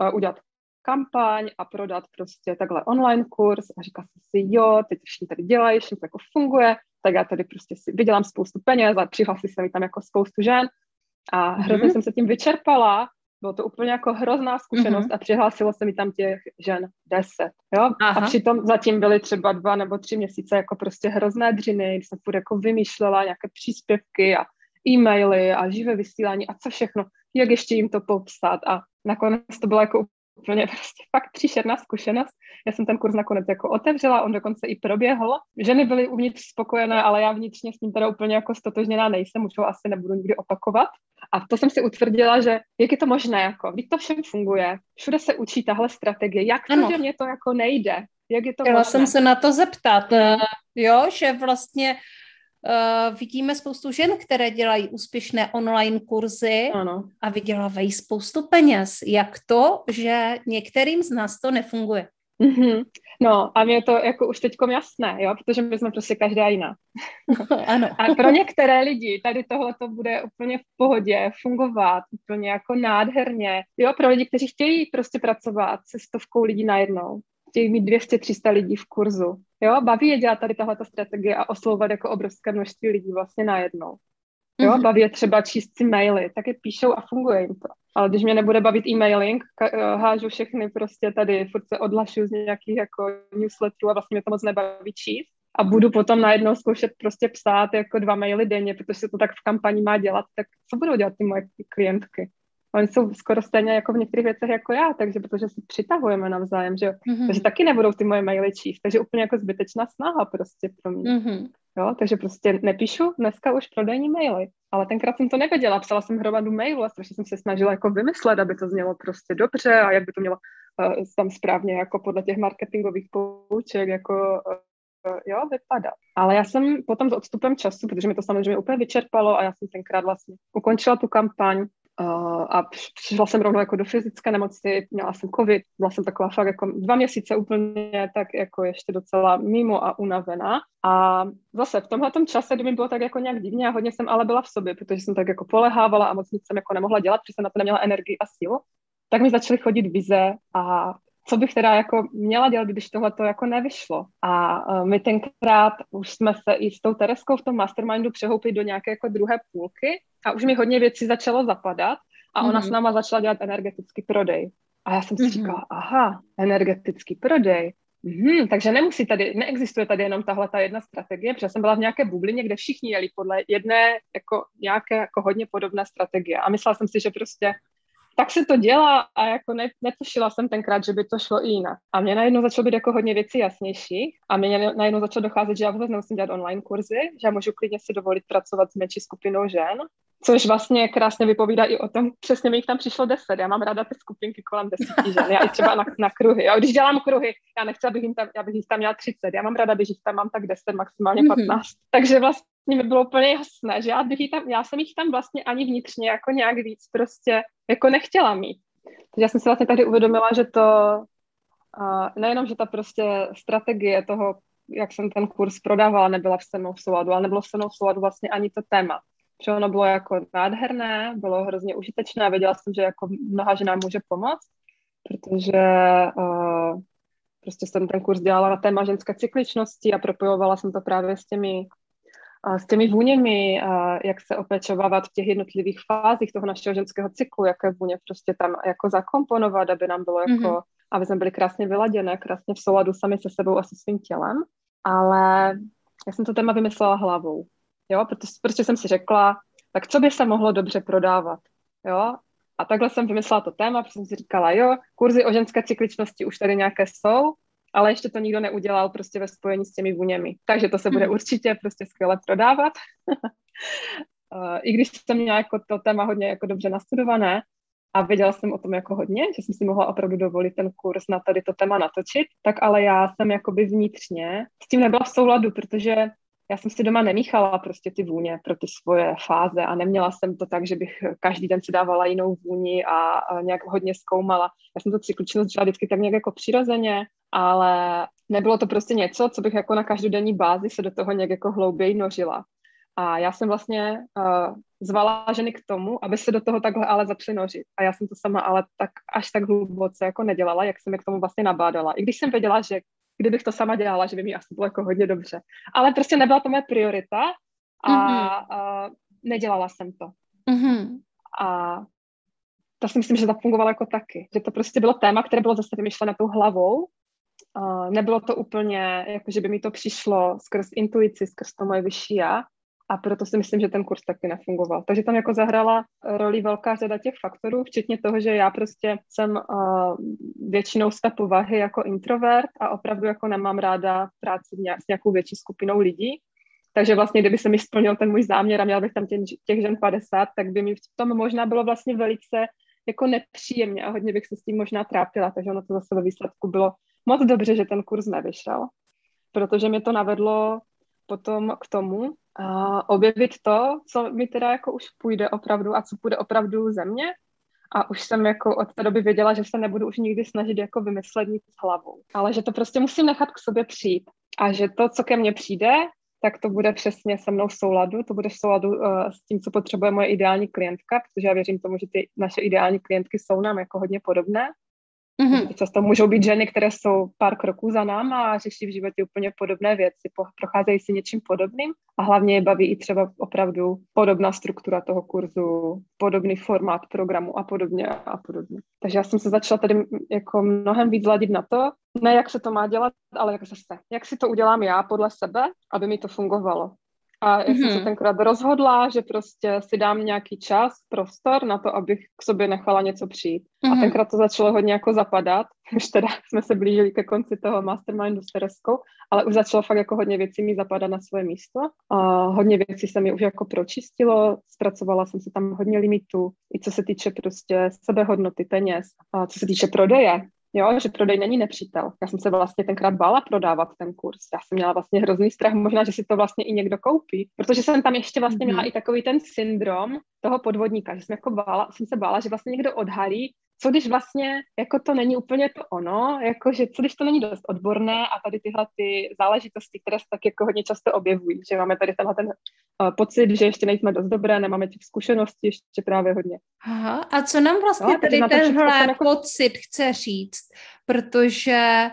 uh, udělat kampaň a prodat prostě takhle online kurz a říkala jsem si, jo, teď všichni tady dělají, všichni to jako funguje, tak já tady prostě si vydělám spoustu peněz a přihlásí se mi tam jako spoustu žen a hrozně mm-hmm. jsem se tím vyčerpala, bylo to úplně jako hrozná zkušenost mm-hmm. a přihlásilo se mi tam těch žen deset, jo, Aha. a přitom zatím byly třeba dva nebo tři měsíce jako prostě hrozné dřiny, kdy jsem furt jako vymýšlela nějaké příspěvky a e-maily a živé vysílání a co všechno, jak ještě jim to popsat a nakonec to bylo jako úplně prostě fakt příšerná zkušenost. Já jsem ten kurz nakonec jako otevřela, on dokonce i proběhl. Ženy byly uvnitř spokojené, ale já vnitřně s ním teda úplně jako stotožněná nejsem, už ho asi nebudu nikdy opakovat. A to jsem si utvrdila, že jak je to možné, jako, když to všem funguje, všude se učí tahle strategie, jak to, ano. že mě to jako nejde, jak je to Chtěla možné? jsem se na to zeptat, eh, jo, že vlastně Uh, vidíme spoustu žen, které dělají úspěšné online kurzy ano. a vydělávají spoustu peněz. Jak to, že některým z nás to nefunguje? Mm-hmm. No a mě je to jako už teď jasné, jo, protože my jsme prostě každá jiná. ano. A pro některé lidi tady tohle to bude úplně v pohodě, fungovat úplně jako nádherně. Jo, pro lidi, kteří chtějí prostě pracovat se stovkou lidí najednou, chtějí mít 200-300 lidí v kurzu. Jo, baví je dělat tady tahle strategie a oslovovat jako obrovské množství lidí vlastně najednou. Jo, mm-hmm. baví je třeba číst si maily, tak je píšou a funguje jim to. Ale když mě nebude bavit e-mailing, ka- eh, hážu všechny prostě tady, furt se odlašu z nějakých jako newsletterů a vlastně mě to moc nebaví číst. A budu potom najednou zkoušet prostě psát jako dva maily denně, protože se to tak v kampani má dělat, tak co budou dělat ty moje klientky? Oni jsou skoro stejně jako v některých věcech jako já, takže protože si přitahujeme navzájem, že jo. Mm-hmm. Takže taky nebudou ty moje maily číst, takže úplně jako zbytečná snaha prostě pro mě. Mm-hmm. Jo, takže prostě nepíšu dneska už prodejní maily. Ale tenkrát jsem to nevěděla, psala jsem hromadu mailů a strašně jsem se snažila jako vymyslet, aby to znělo prostě dobře a jak by to mělo uh, tam správně jako podle těch marketingových pouček jako uh, jo, vypadat. Ale já jsem potom s odstupem času, protože mi to samozřejmě úplně vyčerpalo a já jsem tenkrát vlastně ukončila tu kampaň, a přišla jsem rovnou jako do fyzické nemoci, měla jsem covid, byla jsem taková fakt jako dva měsíce úplně tak jako ještě docela mimo a unavená. A zase v tomhle čase, kdy mi bylo tak jako nějak divně a hodně jsem ale byla v sobě, protože jsem tak jako polehávala a moc nic jsem jako nemohla dělat, protože jsem na to neměla energii a sílu, tak mi začaly chodit vize a co bych teda jako měla dělat, když tohle to jako nevyšlo. A uh, my tenkrát už jsme se i s tou Tereskou v tom mastermindu přehoupili do nějaké jako druhé půlky a už mi hodně věcí začalo zapadat a ona mm-hmm. s náma začala dělat energetický prodej. A já jsem si mm-hmm. říkala, aha, energetický prodej. Hmm, takže nemusí tady, neexistuje tady jenom tahle ta jedna strategie, protože jsem byla v nějaké bublině, kde všichni jeli podle jedné jako nějaké jako hodně podobné strategie. A myslela jsem si, že prostě tak se to dělá a jako ne, netušila jsem tenkrát, že by to šlo i jinak. A mě najednou začalo být jako hodně věcí jasnější a mě najednou začalo docházet, že já vůbec nemusím dělat online kurzy, že já můžu klidně si dovolit pracovat s menší skupinou žen, což vlastně krásně vypovídá i o tom, přesně mi jich tam přišlo deset, já mám ráda ty skupinky kolem deseti žen, já i třeba na, na kruhy, a když dělám kruhy, já nechci, abych, jim tam, abych jich tam měla 30, já mám ráda, když jich tam mám tak 10, maximálně 15, mm-hmm. takže vlastně mi bylo úplně jasné, že já, bych tam, já jsem jich tam vlastně ani vnitřně jako nějak víc prostě jako nechtěla mít. Takže já jsem si vlastně tady uvědomila, že to uh, nejenom, že ta prostě strategie toho, jak jsem ten kurz prodávala, nebyla v se mnou v souladu, ale nebylo v se mnou v souladu vlastně ani to téma. Že ono bylo jako nádherné, bylo hrozně užitečné věděla jsem, že jako mnoha ženám může pomoct, protože uh, prostě jsem ten kurz dělala na téma ženské cykličnosti a propojovala jsem to právě s těmi s těmi vůněmi, jak se opečovávat v těch jednotlivých fázích toho našeho ženského cyklu, jaké vůně prostě tam jako zakomponovat, aby nám bylo jako, mm-hmm. aby jsme byli krásně vyladěné, krásně v souladu sami se sebou a se svým tělem. Ale já jsem to téma vymyslela hlavou, jo, protože, protože jsem si řekla, tak co by se mohlo dobře prodávat, jo, a takhle jsem vymyslela to téma, protože jsem si říkala, jo, kurzy o ženské cykličnosti už tady nějaké jsou, ale ještě to nikdo neudělal prostě ve spojení s těmi vůněmi. Takže to se bude hmm. určitě prostě skvěle prodávat. Eh, I když jsem měla jako to téma hodně jako dobře nastudované a věděla jsem o tom jako hodně, že jsem si mohla opravdu dovolit ten kurz na tady to téma natočit, tak ale já jsem jakoby vnitřně s tím nebyla v souladu, protože já jsem si doma nemíchala prostě ty vůně pro ty svoje fáze a neměla jsem to tak, že bych každý den si dávala jinou vůni a, nějak hodně zkoumala. Já jsem to cykličnost dělala vždycky tak nějak jako přirozeně, ale nebylo to prostě něco, co bych jako na každodenní bázi se do toho nějak jako hlouběji nořila. A já jsem vlastně uh, zvala ženy k tomu, aby se do toho takhle ale začaly nořit. A já jsem to sama ale tak až tak hluboce jako nedělala, jak jsem je k tomu vlastně nabádala. I když jsem věděla, že kdybych to sama dělala, že by mi asi bylo jako hodně dobře. Ale prostě nebyla to moje priorita a, mm-hmm. a nedělala jsem to. Mm-hmm. A to si myslím, že zafungovalo jako taky. Že to prostě bylo téma, které bylo zase vymyšlené tou hlavou. Uh, nebylo to úplně, jako že by mi to přišlo skrz intuici, skrz to moje vyšší já, a proto si myslím, že ten kurz taky nefungoval. Takže tam jako zahrala roli velká řada těch faktorů, včetně toho, že já prostě jsem uh, většinou své povahy jako introvert a opravdu jako nemám ráda práci nějak, s nějakou větší skupinou lidí. Takže vlastně, kdyby se mi splnil ten můj záměr a měl bych tam těch, těch žen 50, tak by mi v tom možná bylo vlastně velice jako nepříjemně a hodně bych se s tím možná trápila, takže ono to zase ve výsledku bylo moc dobře, že ten kurz nevyšel, protože mě to navedlo potom k tomu, a objevit to, co mi teda jako už půjde opravdu a co půjde opravdu ze mě. A už jsem jako od té doby věděla, že se nebudu už nikdy snažit jako vymyslet nic hlavou. Ale že to prostě musím nechat k sobě přijít. A že to, co ke mně přijde, tak to bude přesně se mnou v souladu, to bude v souladu uh, s tím, co potřebuje moje ideální klientka, protože já věřím tomu, že ty naše ideální klientky jsou nám jako hodně podobné Mm-hmm. Často můžou být ženy, které jsou pár kroků za náma a řeší v životě úplně podobné věci, procházejí si něčím podobným a hlavně je baví i třeba opravdu podobná struktura toho kurzu, podobný formát programu a podobně a podobně. Takže já jsem se začala tady jako mnohem víc zladit na to, ne jak se to má dělat, ale jak zase, jak si to udělám já podle sebe, aby mi to fungovalo. A já mm-hmm. jsem se mhm. tenkrát rozhodla, že prostě si dám nějaký čas, prostor na to, abych k sobě nechala něco přijít. Mm-hmm. A mhm. tenkrát to začalo hodně jako zapadat. Už teda jsme se blížili ke konci toho mastermindu s Tereskou, ale už začalo fakt jako hodně věcí mi zapadat na svoje místo. A hodně věcí se mi už jako pročistilo, zpracovala jsem si tam hodně limitů, i co se týče prostě sebehodnoty peněz, a co se týče prodeje, Jo, že prodej není nepřítel. Já jsem se vlastně tenkrát bála prodávat ten kurz. Já jsem měla vlastně hrozný strach, možná, že si to vlastně i někdo koupí, protože jsem tam ještě vlastně měla mm-hmm. i takový ten syndrom toho podvodníka, že jsem, jako bála, jsem se bála, že vlastně někdo odhalí, co když vlastně jako to není úplně to ono, jako že co když to není dost odborné a tady tyhle ty záležitosti, které se tak jako hodně často objevují, že máme tady tenhle ten uh, pocit, že ještě nejsme dost dobré, nemáme těch zkušeností ještě právě hodně. Aha, a co nám vlastně no, tady tenhle jako... pocit chce říct? Protože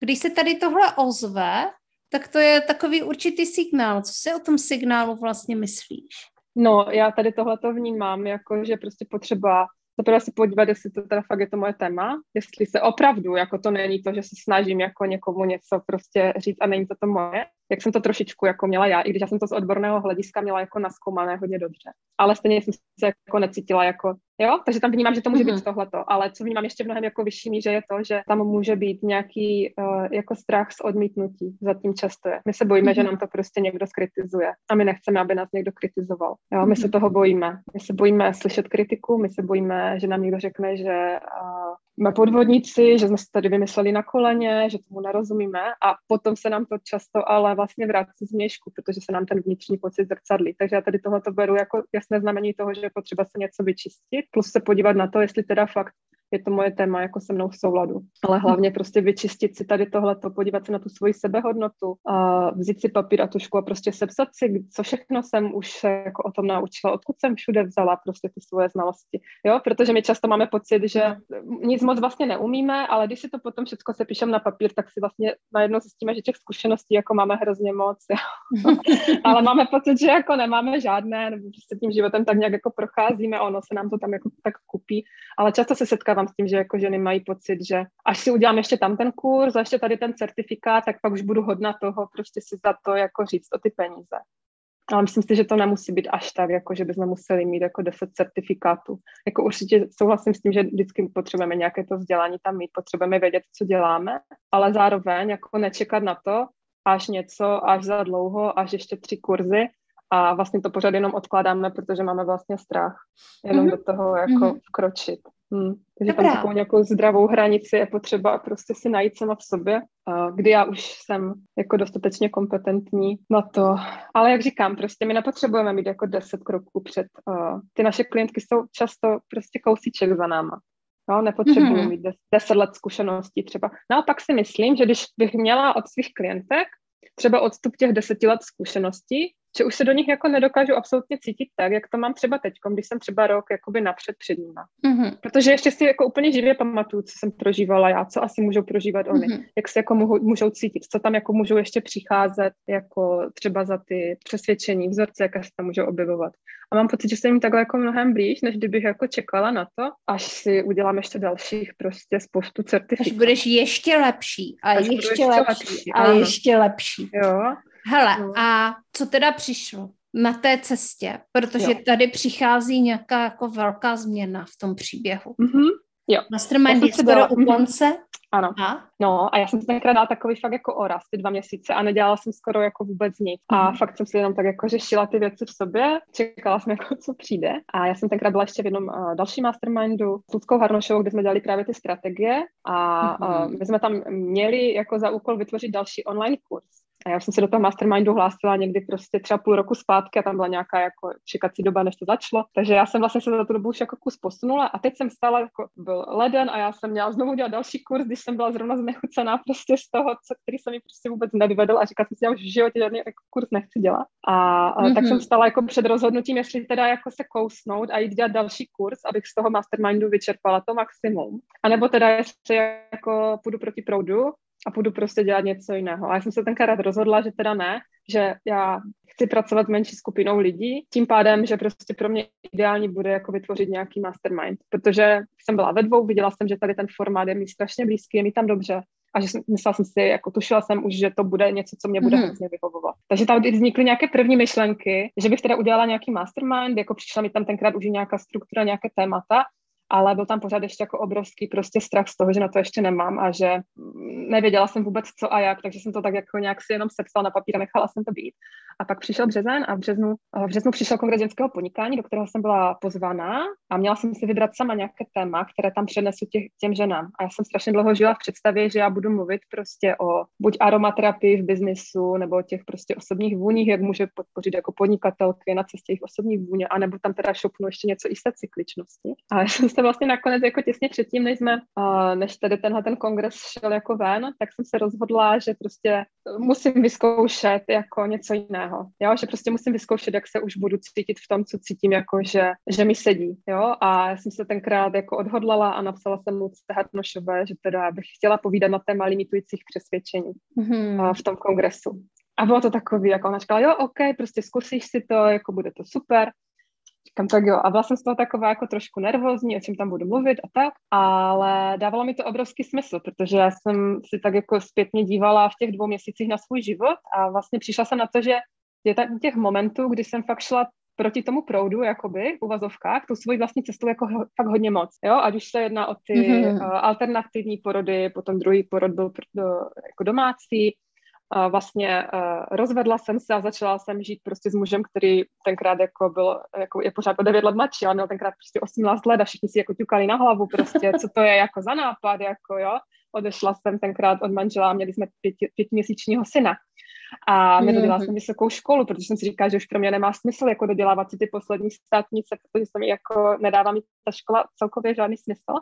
když se tady tohle ozve, tak to je takový určitý signál. Co si o tom signálu vlastně myslíš? No, já tady tohle to vnímám, jako že prostě potřeba zaprvé si podívat, jestli to teda fakt je to moje téma, jestli se opravdu, jako to není to, že se snažím jako někomu něco prostě říct a není to to moje, jak jsem to trošičku jako měla já, i když já jsem to z odborného hlediska měla jako naskoumané hodně dobře. Ale stejně jsem se jako necítila jako, jo, takže tam vnímám, že to může mm-hmm. být mhm. tohleto, ale co vnímám ještě mnohem jako vyšší míře je to, že tam může být nějaký uh, jako strach z odmítnutí, zatím často je. My se bojíme, mm-hmm. že mhm. nám to prostě někdo skritizuje a my nechceme, aby nás někdo kritizoval. Jo, my mm-hmm. se toho bojíme. My se bojíme slyšet kritiku, my se bojíme, že nám někdo řekne, že uh, jsme podvodníci, že jsme si tady vymysleli na koleně, že tomu nerozumíme a potom se nám to často ale vlastně vrací z měšku, protože se nám ten vnitřní pocit zrcadlí. Takže já tady tohle beru jako jasné znamení toho, že je potřeba se něco vyčistit, plus se podívat na to, jestli teda fakt je to moje téma jako se mnou v souladu. Ale hlavně prostě vyčistit si tady tohleto, podívat se na tu svoji sebehodnotu, a vzít si papír a tušku a prostě sepsat si, co všechno jsem už se jako o tom naučila, odkud jsem všude vzala prostě ty svoje znalosti. Jo, protože my často máme pocit, že nic moc vlastně neumíme, ale když si to potom všechno se píšem na papír, tak si vlastně najednou zjistíme, že těch zkušeností jako máme hrozně moc. Jo. ale máme pocit, že jako nemáme žádné, nebo prostě tím životem tak nějak jako procházíme, ono se nám to tam jako tak kupí, ale často se setkávám setkávám s tím, že jako ženy mají pocit, že až si udělám ještě tam ten kurz a ještě tady ten certifikát, tak pak už budu hodna toho prostě si za to jako říct o ty peníze. Ale myslím si, že to nemusí být až tak, jako že bychom museli mít jako 10 certifikátů. Jako určitě souhlasím s tím, že vždycky potřebujeme nějaké to vzdělání tam mít, potřebujeme vědět, co děláme, ale zároveň jako nečekat na to, až něco, až za dlouho, až ještě tři kurzy a vlastně to pořád jenom odkládáme, protože máme vlastně strach jenom mm-hmm. do toho jako mm-hmm. vkročit. Hmm. Takže tam takovou nějakou zdravou hranici je potřeba prostě si najít sama v sobě, kdy já už jsem jako dostatečně kompetentní na to. Ale jak říkám, prostě my nepotřebujeme mít jako deset kroků před. Ty naše klientky jsou často prostě kousíček za náma. No, nepotřebuji mm-hmm. mít deset let zkušeností třeba. Naopak si myslím, že když bych měla od svých klientek třeba odstup těch deseti let zkušeností, že už se do nich jako nedokážu absolutně cítit tak, jak to mám třeba teď, když jsem třeba rok jakoby napřed před nima. Mm-hmm. Protože ještě si jako úplně živě pamatuju, co jsem prožívala já, co asi můžou prožívat oni, mm-hmm. jak se jako můžou, můžou cítit, co tam jako můžou ještě přicházet jako třeba za ty přesvědčení, vzorce, jaké se tam můžou objevovat. A mám pocit, že jsem jim takhle jako mnohem blíž, než kdybych jako čekala na to, až si udělám ještě dalších prostě spoustu certifikátů. Až budeš ještě lepší a až ještě, ještě lepší, lepší a ano. ještě lepší. Jo. Hele, no. a co teda přišlo na té cestě? Protože jo. tady přichází nějaká jako velká změna v tom příběhu. Mm-hmm. Jo. Mastermind je skoro u konce. Ano. A? No a já jsem si tenkrát dala takový fakt jako oraz, ty dva měsíce a nedělala jsem skoro jako vůbec nic. A mm. fakt jsem si jenom tak jako řešila ty věci v sobě, čekala jsem jako co přijde. A já jsem tenkrát byla ještě v jednom uh, další mastermindu s Ludskou Harnošovou, kde jsme dělali právě ty strategie a mm. uh, my jsme tam měli jako za úkol vytvořit další online kurz. A já jsem se do toho mastermindu hlásila někdy prostě třeba půl roku zpátky a tam byla nějaká jako čekací doba, než to začalo. Takže já jsem vlastně se za tu dobu už jako kus posunula a teď jsem stala, jako byl leden a já jsem měla znovu dělat další kurz, když jsem byla zrovna znechucená prostě z toho, co, který se mi prostě vůbec nevyvedl a říkala jsem si, já už v životě žádný jako kurz nechci dělat. A, a mm-hmm. tak jsem stala jako před rozhodnutím, jestli teda jako se kousnout a jít dělat další kurz, abych z toho mastermindu vyčerpala to maximum. A nebo teda jestli jako půjdu proti proudu a půjdu prostě dělat něco jiného. A já jsem se tenkrát rozhodla, že teda ne, že já chci pracovat s menší skupinou lidí, tím pádem, že prostě pro mě ideální bude jako vytvořit nějaký mastermind, protože jsem byla ve dvou, viděla jsem, že tady ten formát je mi strašně blízký, je mi tam dobře, a že jsem, myslela jsem si, jako tušila jsem už, že to bude něco, co mě bude mm. hrozně vyhovovat. Takže tam vznikly nějaké první myšlenky, že bych teda udělala nějaký mastermind, jako přišla mi tam tenkrát už nějaká struktura, nějaké témata ale byl tam pořád ještě jako obrovský prostě strach z toho, že na to ještě nemám a že nevěděla jsem vůbec co a jak, takže jsem to tak jako nějak si jenom sepsala na papír a nechala jsem to být. A pak přišel březen a v březnu, v březnu přišel kongres ženského podnikání, do kterého jsem byla pozvaná a měla jsem si vybrat sama nějaké téma, které tam přenesu těch, těm ženám. A já jsem strašně dlouho žila v představě, že já budu mluvit prostě o buď aromaterapii v biznisu, nebo o těch prostě osobních vůních, jak může podpořit jako podnikatelky na cestě jejich osobních vůně, anebo tam teda šopnu ještě něco i se cykličnosti. A já jsem se vlastně nakonec jako těsně předtím, než jsme, než tady tenhle ten kongres šel jako ven, tak jsem se rozhodla, že prostě musím vyzkoušet jako něco jiného. Jo, že prostě musím vyzkoušet, jak se už budu cítit v tom, co cítím, jako že, že mi sedí. Jo, a já jsem se tenkrát jako odhodlala a napsala jsem mu Hatnošové, že teda bych chtěla povídat na téma limitujících přesvědčení mm-hmm. v tom kongresu. A bylo to takový, jako ona říkala, jo, OK, prostě zkusíš si to, jako bude to super. Říkám, tak jo. A byla jsem z toho taková jako trošku nervózní, o čem tam budu mluvit a tak, ale dávalo mi to obrovský smysl, protože já jsem si tak jako zpětně dívala v těch dvou měsících na svůj život a vlastně přišla jsem na to, že je tak těch momentů, kdy jsem fakt šla proti tomu proudu, jakoby, v uvazovkách, tu svoji vlastní cestu jako ho, fakt hodně moc, jo, ať už se jedná o ty mm-hmm. uh, alternativní porody, potom druhý porod byl do, jako domácí, vlastně uh, rozvedla jsem se a začala jsem žít prostě s mužem, který tenkrát jako byl, jako je pořád o 9 let mladší, ale měl tenkrát prostě 18 let a všichni si jako ťukali na hlavu prostě, co to je jako za nápad, jako jo. Odešla jsem tenkrát od manžela a měli jsme pěti, pětiměsíčního syna. A nedodělala mm-hmm. jsem vysokou školu, protože jsem si říkala, že už pro mě nemá smysl jako dodělávat si ty poslední státnice, protože se mi jako nedává mi ta škola celkově žádný smysl.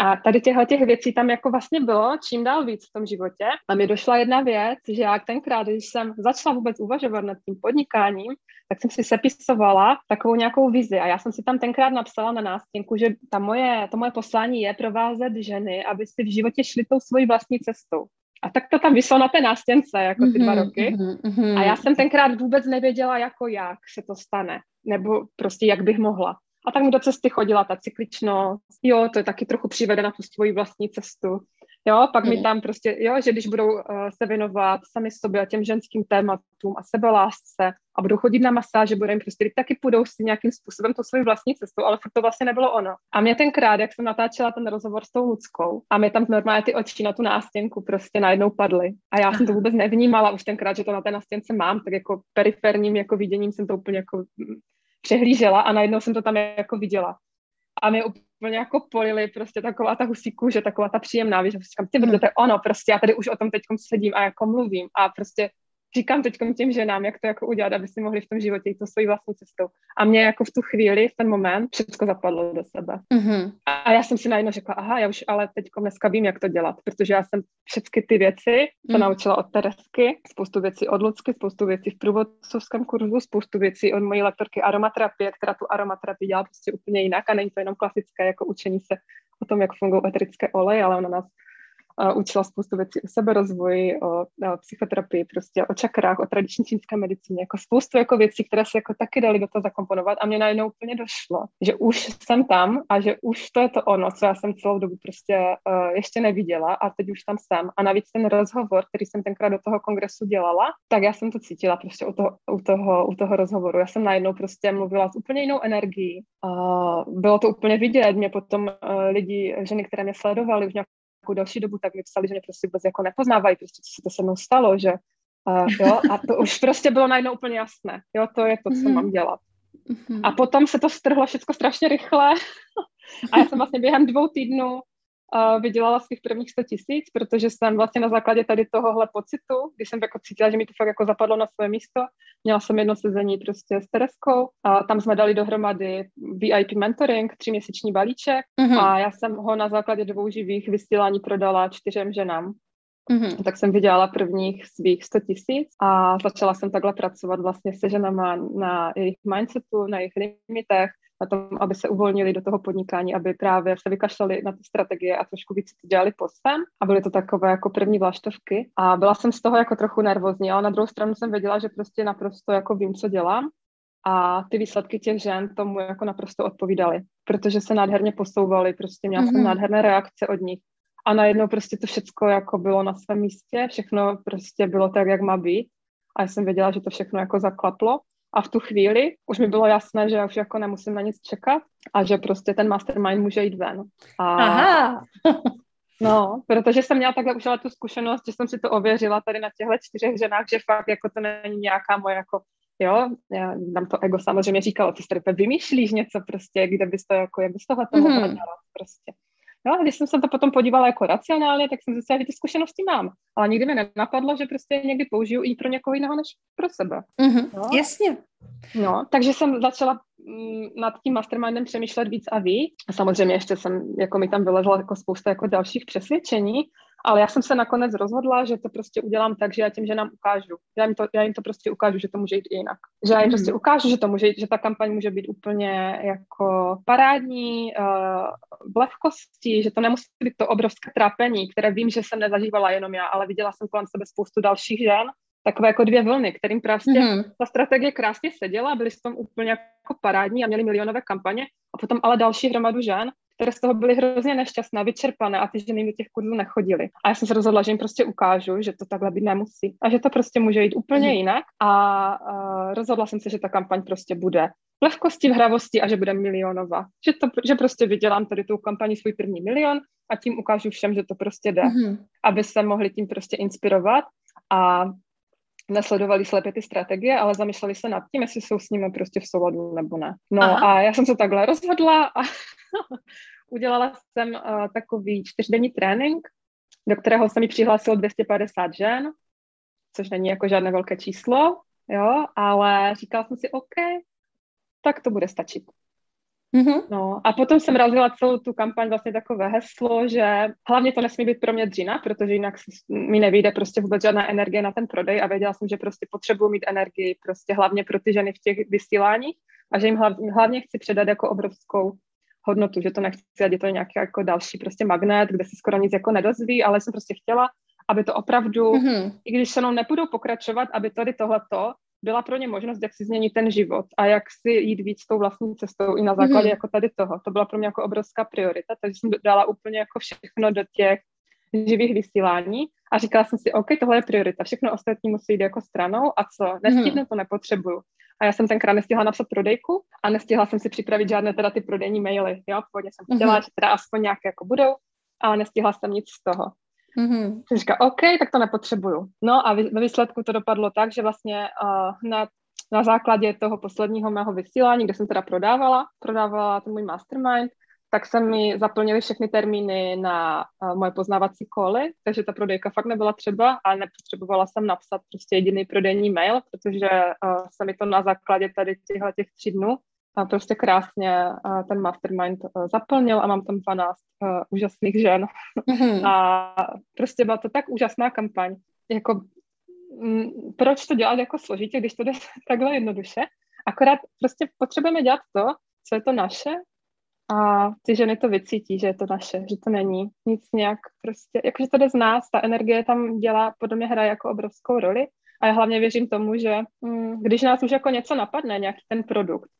A tady těchto těch věcí tam jako vlastně bylo čím dál víc v tom životě. A mi došla jedna věc, že já tenkrát, když jsem začala vůbec uvažovat nad tím podnikáním, tak jsem si sepisovala takovou nějakou vizi. A já jsem si tam tenkrát napsala na nástěnku, že ta moje, to moje poslání je provázet ženy, aby si v životě šly tou svojí vlastní cestou. A tak to tam vyšlo na té nástěnce, jako ty dva mhm, roky. Mm-hmm. A já jsem tenkrát vůbec nevěděla, jako jak se to stane, nebo prostě jak bych mohla. A tak mi do cesty chodila ta cykličnost, jo, to je taky trochu přivede na tu svoji vlastní cestu. Jo, pak mm. mi tam prostě, jo, že když budou uh, se věnovat sami sobě a těm ženským tématům a sebelásce a budou chodit na masáže, budou jim prostě taky půjdou si nějakým způsobem to svoji vlastní cestou, ale furt to vlastně nebylo ono. A mě tenkrát, jak jsem natáčela ten rozhovor s tou Ludskou a mě tam normálně ty oči na tu nástěnku prostě najednou padly. A já jsem to vůbec nevnímala už tenkrát, že to na té nástěnce mám, tak jako periferním jako viděním jsem to úplně jako přehlížela a najednou jsem to tam jako viděla. A mě úplně jako polili, prostě taková ta husí kůže, taková ta příjemná, víš, říkám, ty brdo, to je ono, prostě já tady už o tom teď sedím a jako mluvím a prostě říkám teď těm ženám, jak to jako udělat, aby si mohli v tom životě jít to svojí vlastní cestou. A mě jako v tu chvíli, v ten moment, všechno zapadlo do sebe. Mm-hmm. A já jsem si najednou řekla, aha, já už ale teď dneska vím, jak to dělat, protože já jsem všechny ty věci to mm. naučila od Teresky, spoustu věcí od Lucky, spoustu věcí v průvodcovském kurzu, spoustu věcí od mojí lektorky aromaterapie, která tu aromaterapii dělá prostě úplně jinak a není to jenom klasické jako učení se o tom, jak fungují eterické oleje, ale ona nás učila spoustu věcí o seberozvoji, o, o psychoterapii, prostě o čakrách, o tradiční čínské medicíně, jako spoustu jako věcí, které se jako taky dali do toho zakomponovat a mě najednou úplně došlo, že už jsem tam a že už to je to ono, co já jsem celou dobu prostě uh, ještě neviděla a teď už tam jsem. A navíc ten rozhovor, který jsem tenkrát do toho kongresu dělala, tak já jsem to cítila prostě u toho, u toho, u toho rozhovoru. Já jsem najednou prostě mluvila s úplně jinou energií. Uh, bylo to úplně vidět, mě potom uh, lidi, ženy, které mě sledovaly už nějak nějakou další dobu, tak mi psali, že mě prostě vůbec jako nepoznávají, prostě co se to se mnou stalo, že uh, jo, a to už prostě bylo najednou úplně jasné, jo, to je to, co mm-hmm. mám dělat. Mm-hmm. A potom se to strhlo všechno strašně rychle a já jsem vlastně během dvou týdnů uh, vydělala svých prvních 100 tisíc, protože jsem vlastně na základě tady tohohle pocitu, když jsem jako cítila, že mi to fakt jako zapadlo na své místo, měla jsem jedno sezení prostě s Tereskou a tam jsme dali dohromady VIP mentoring, tříměsíční balíček mm-hmm. a já jsem ho na základě dvou živých vysílání prodala čtyřem ženám. Mm-hmm. Tak jsem vydělala prvních svých 100 tisíc a začala jsem takhle pracovat vlastně se ženama na jejich mindsetu, na jejich limitech, na tom, aby se uvolnili do toho podnikání, aby právě se vykašlali na ty strategie a trošku víc to dělali po svém. A byly to takové jako první vlaštovky. A byla jsem z toho jako trochu nervózní, ale na druhou stranu jsem věděla, že prostě naprosto jako vím, co dělám. A ty výsledky těch žen tomu jako naprosto odpovídaly, protože se nádherně posouvaly, prostě měla mm-hmm. jsem mhm. nádherné reakce od nich. A najednou prostě to všechno jako bylo na svém místě, všechno prostě bylo tak, jak má být. A já jsem věděla, že to všechno jako zaklaplo. A v tu chvíli už mi bylo jasné, že já už jako nemusím na nic čekat a že prostě ten mastermind může jít ven. A, Aha. no, protože jsem měla takhle už ale tu zkušenost, že jsem si to ověřila tady na těchto čtyřech ženách, že fakt jako to není nějaká moje jako jo, já, nám to ego samozřejmě říkalo, ty tady vymýšlíš něco prostě, kde bys to jako, jak bys tohle to mohla mm-hmm. dělat prostě. No a když jsem se to potom podívala jako racionálně, tak jsem zjistila, že ty zkušenosti mám. Ale nikdy mi nenapadlo, že prostě někdy použiju i pro někoho jiného než pro sebe. Mm-hmm, no. Jasně. No, takže jsem začala mm, nad tím mastermindem přemýšlet víc a víc. A samozřejmě ještě jsem, jako mi tam vylezla jako spousta jako dalších přesvědčení, ale já jsem se nakonec rozhodla, že to prostě udělám tak, že já tím, že nám ukážu. Já jim to, já jim to prostě ukážu, že to může jít i jinak. Že já jim prostě mhm. ukážu, že to může jít, že ta kampaň může být úplně jako parádní, uh, v lehkosti, že to nemusí být to obrovské trápení, které vím, že jsem nezažívala jenom já, ale viděla jsem kolem sebe spoustu dalších žen, takové jako dvě vlny, kterým prostě mm-hmm. ta strategie krásně seděla, byly s tom úplně jako parádní a měli milionové kampaně a potom ale další hromadu žen, které z toho byly hrozně nešťastné, vyčerpané a ty ženy do těch kurzů nechodily. A já jsem se rozhodla, že jim prostě ukážu, že to takhle být nemusí a že to prostě může jít úplně jinak a uh, rozhodla jsem se, že ta kampaň prostě bude v lehkosti, v hravosti a že bude milionová. Že, to, že prostě vydělám tady tou kampaní svůj první milion a tím ukážu všem, že to prostě jde, mm-hmm. aby se mohli tím prostě inspirovat a nesledovali slepě ty strategie, ale zamýšleli se nad tím, jestli jsou s nimi prostě v souladu nebo ne. No Aha. a já jsem se takhle rozhodla a udělala jsem uh, takový čtyřdenní trénink, do kterého se mi přihlásilo 250 žen, což není jako žádné velké číslo, jo, ale říkala jsem si, OK, tak to bude stačit. Mm-hmm. No a potom jsem razila celou tu kampaň vlastně takové heslo, že hlavně to nesmí být pro mě dřina, protože jinak mi nevyjde prostě vůbec žádná energie na ten prodej a věděla jsem, že prostě potřebuji mít energii prostě hlavně pro ty ženy v těch vysíláních a že jim hlavně, hlavně chci předat jako obrovskou hodnotu, že to nechci, ať je to nějaký jako další prostě magnet, kde se skoro nic jako nedozví, ale jsem prostě chtěla, aby to opravdu, mm-hmm. i když se mnou nepůjdou pokračovat, aby tady tohleto byla pro ně možnost, jak si změnit ten život a jak si jít víc tou vlastní cestou i na základě mm-hmm. jako tady toho. To byla pro mě jako obrovská priorita, takže jsem dala úplně jako všechno do těch živých vysílání a říkala jsem si, OK, tohle je priorita, všechno ostatní musí jít jako stranou a co, nestihnu, to nepotřebuju. A já jsem tenkrát nestihla napsat prodejku a nestihla jsem si připravit žádné teda ty prodejní maily, jo, původně jsem chtěla, mm-hmm. že teda aspoň nějaké jako budou, ale nestihla jsem nic z toho. Mm-hmm. Jsem říkala, OK, tak to nepotřebuju. No a ve výsledku to dopadlo tak, že vlastně uh, na, na základě toho posledního mého vysílání, kde jsem teda prodávala, prodávala ten můj mastermind, tak se mi zaplnily všechny termíny na uh, moje poznávací koly, takže ta prodejka fakt nebyla třeba a nepotřebovala jsem napsat prostě jediný prodejní mail, protože uh, se mi to na základě tady těchto těch tří dnů uh, prostě krásně ten mastermind uh, zaplnil a mám tam 12 uh, úžasných žen. Mm-hmm. a prostě byla to tak úžasná kampaň. Jako, m, proč to dělat jako složitě, když to jde takhle jednoduše? Akorát prostě potřebujeme dělat to, co je to naše a ty ženy to vycítí, že je to naše, že to není nic nějak prostě, jakože to jde z nás, ta energie tam dělá, podle mě hraje jako obrovskou roli a já hlavně věřím tomu, že hm, když nás už jako něco napadne, nějaký ten produkt,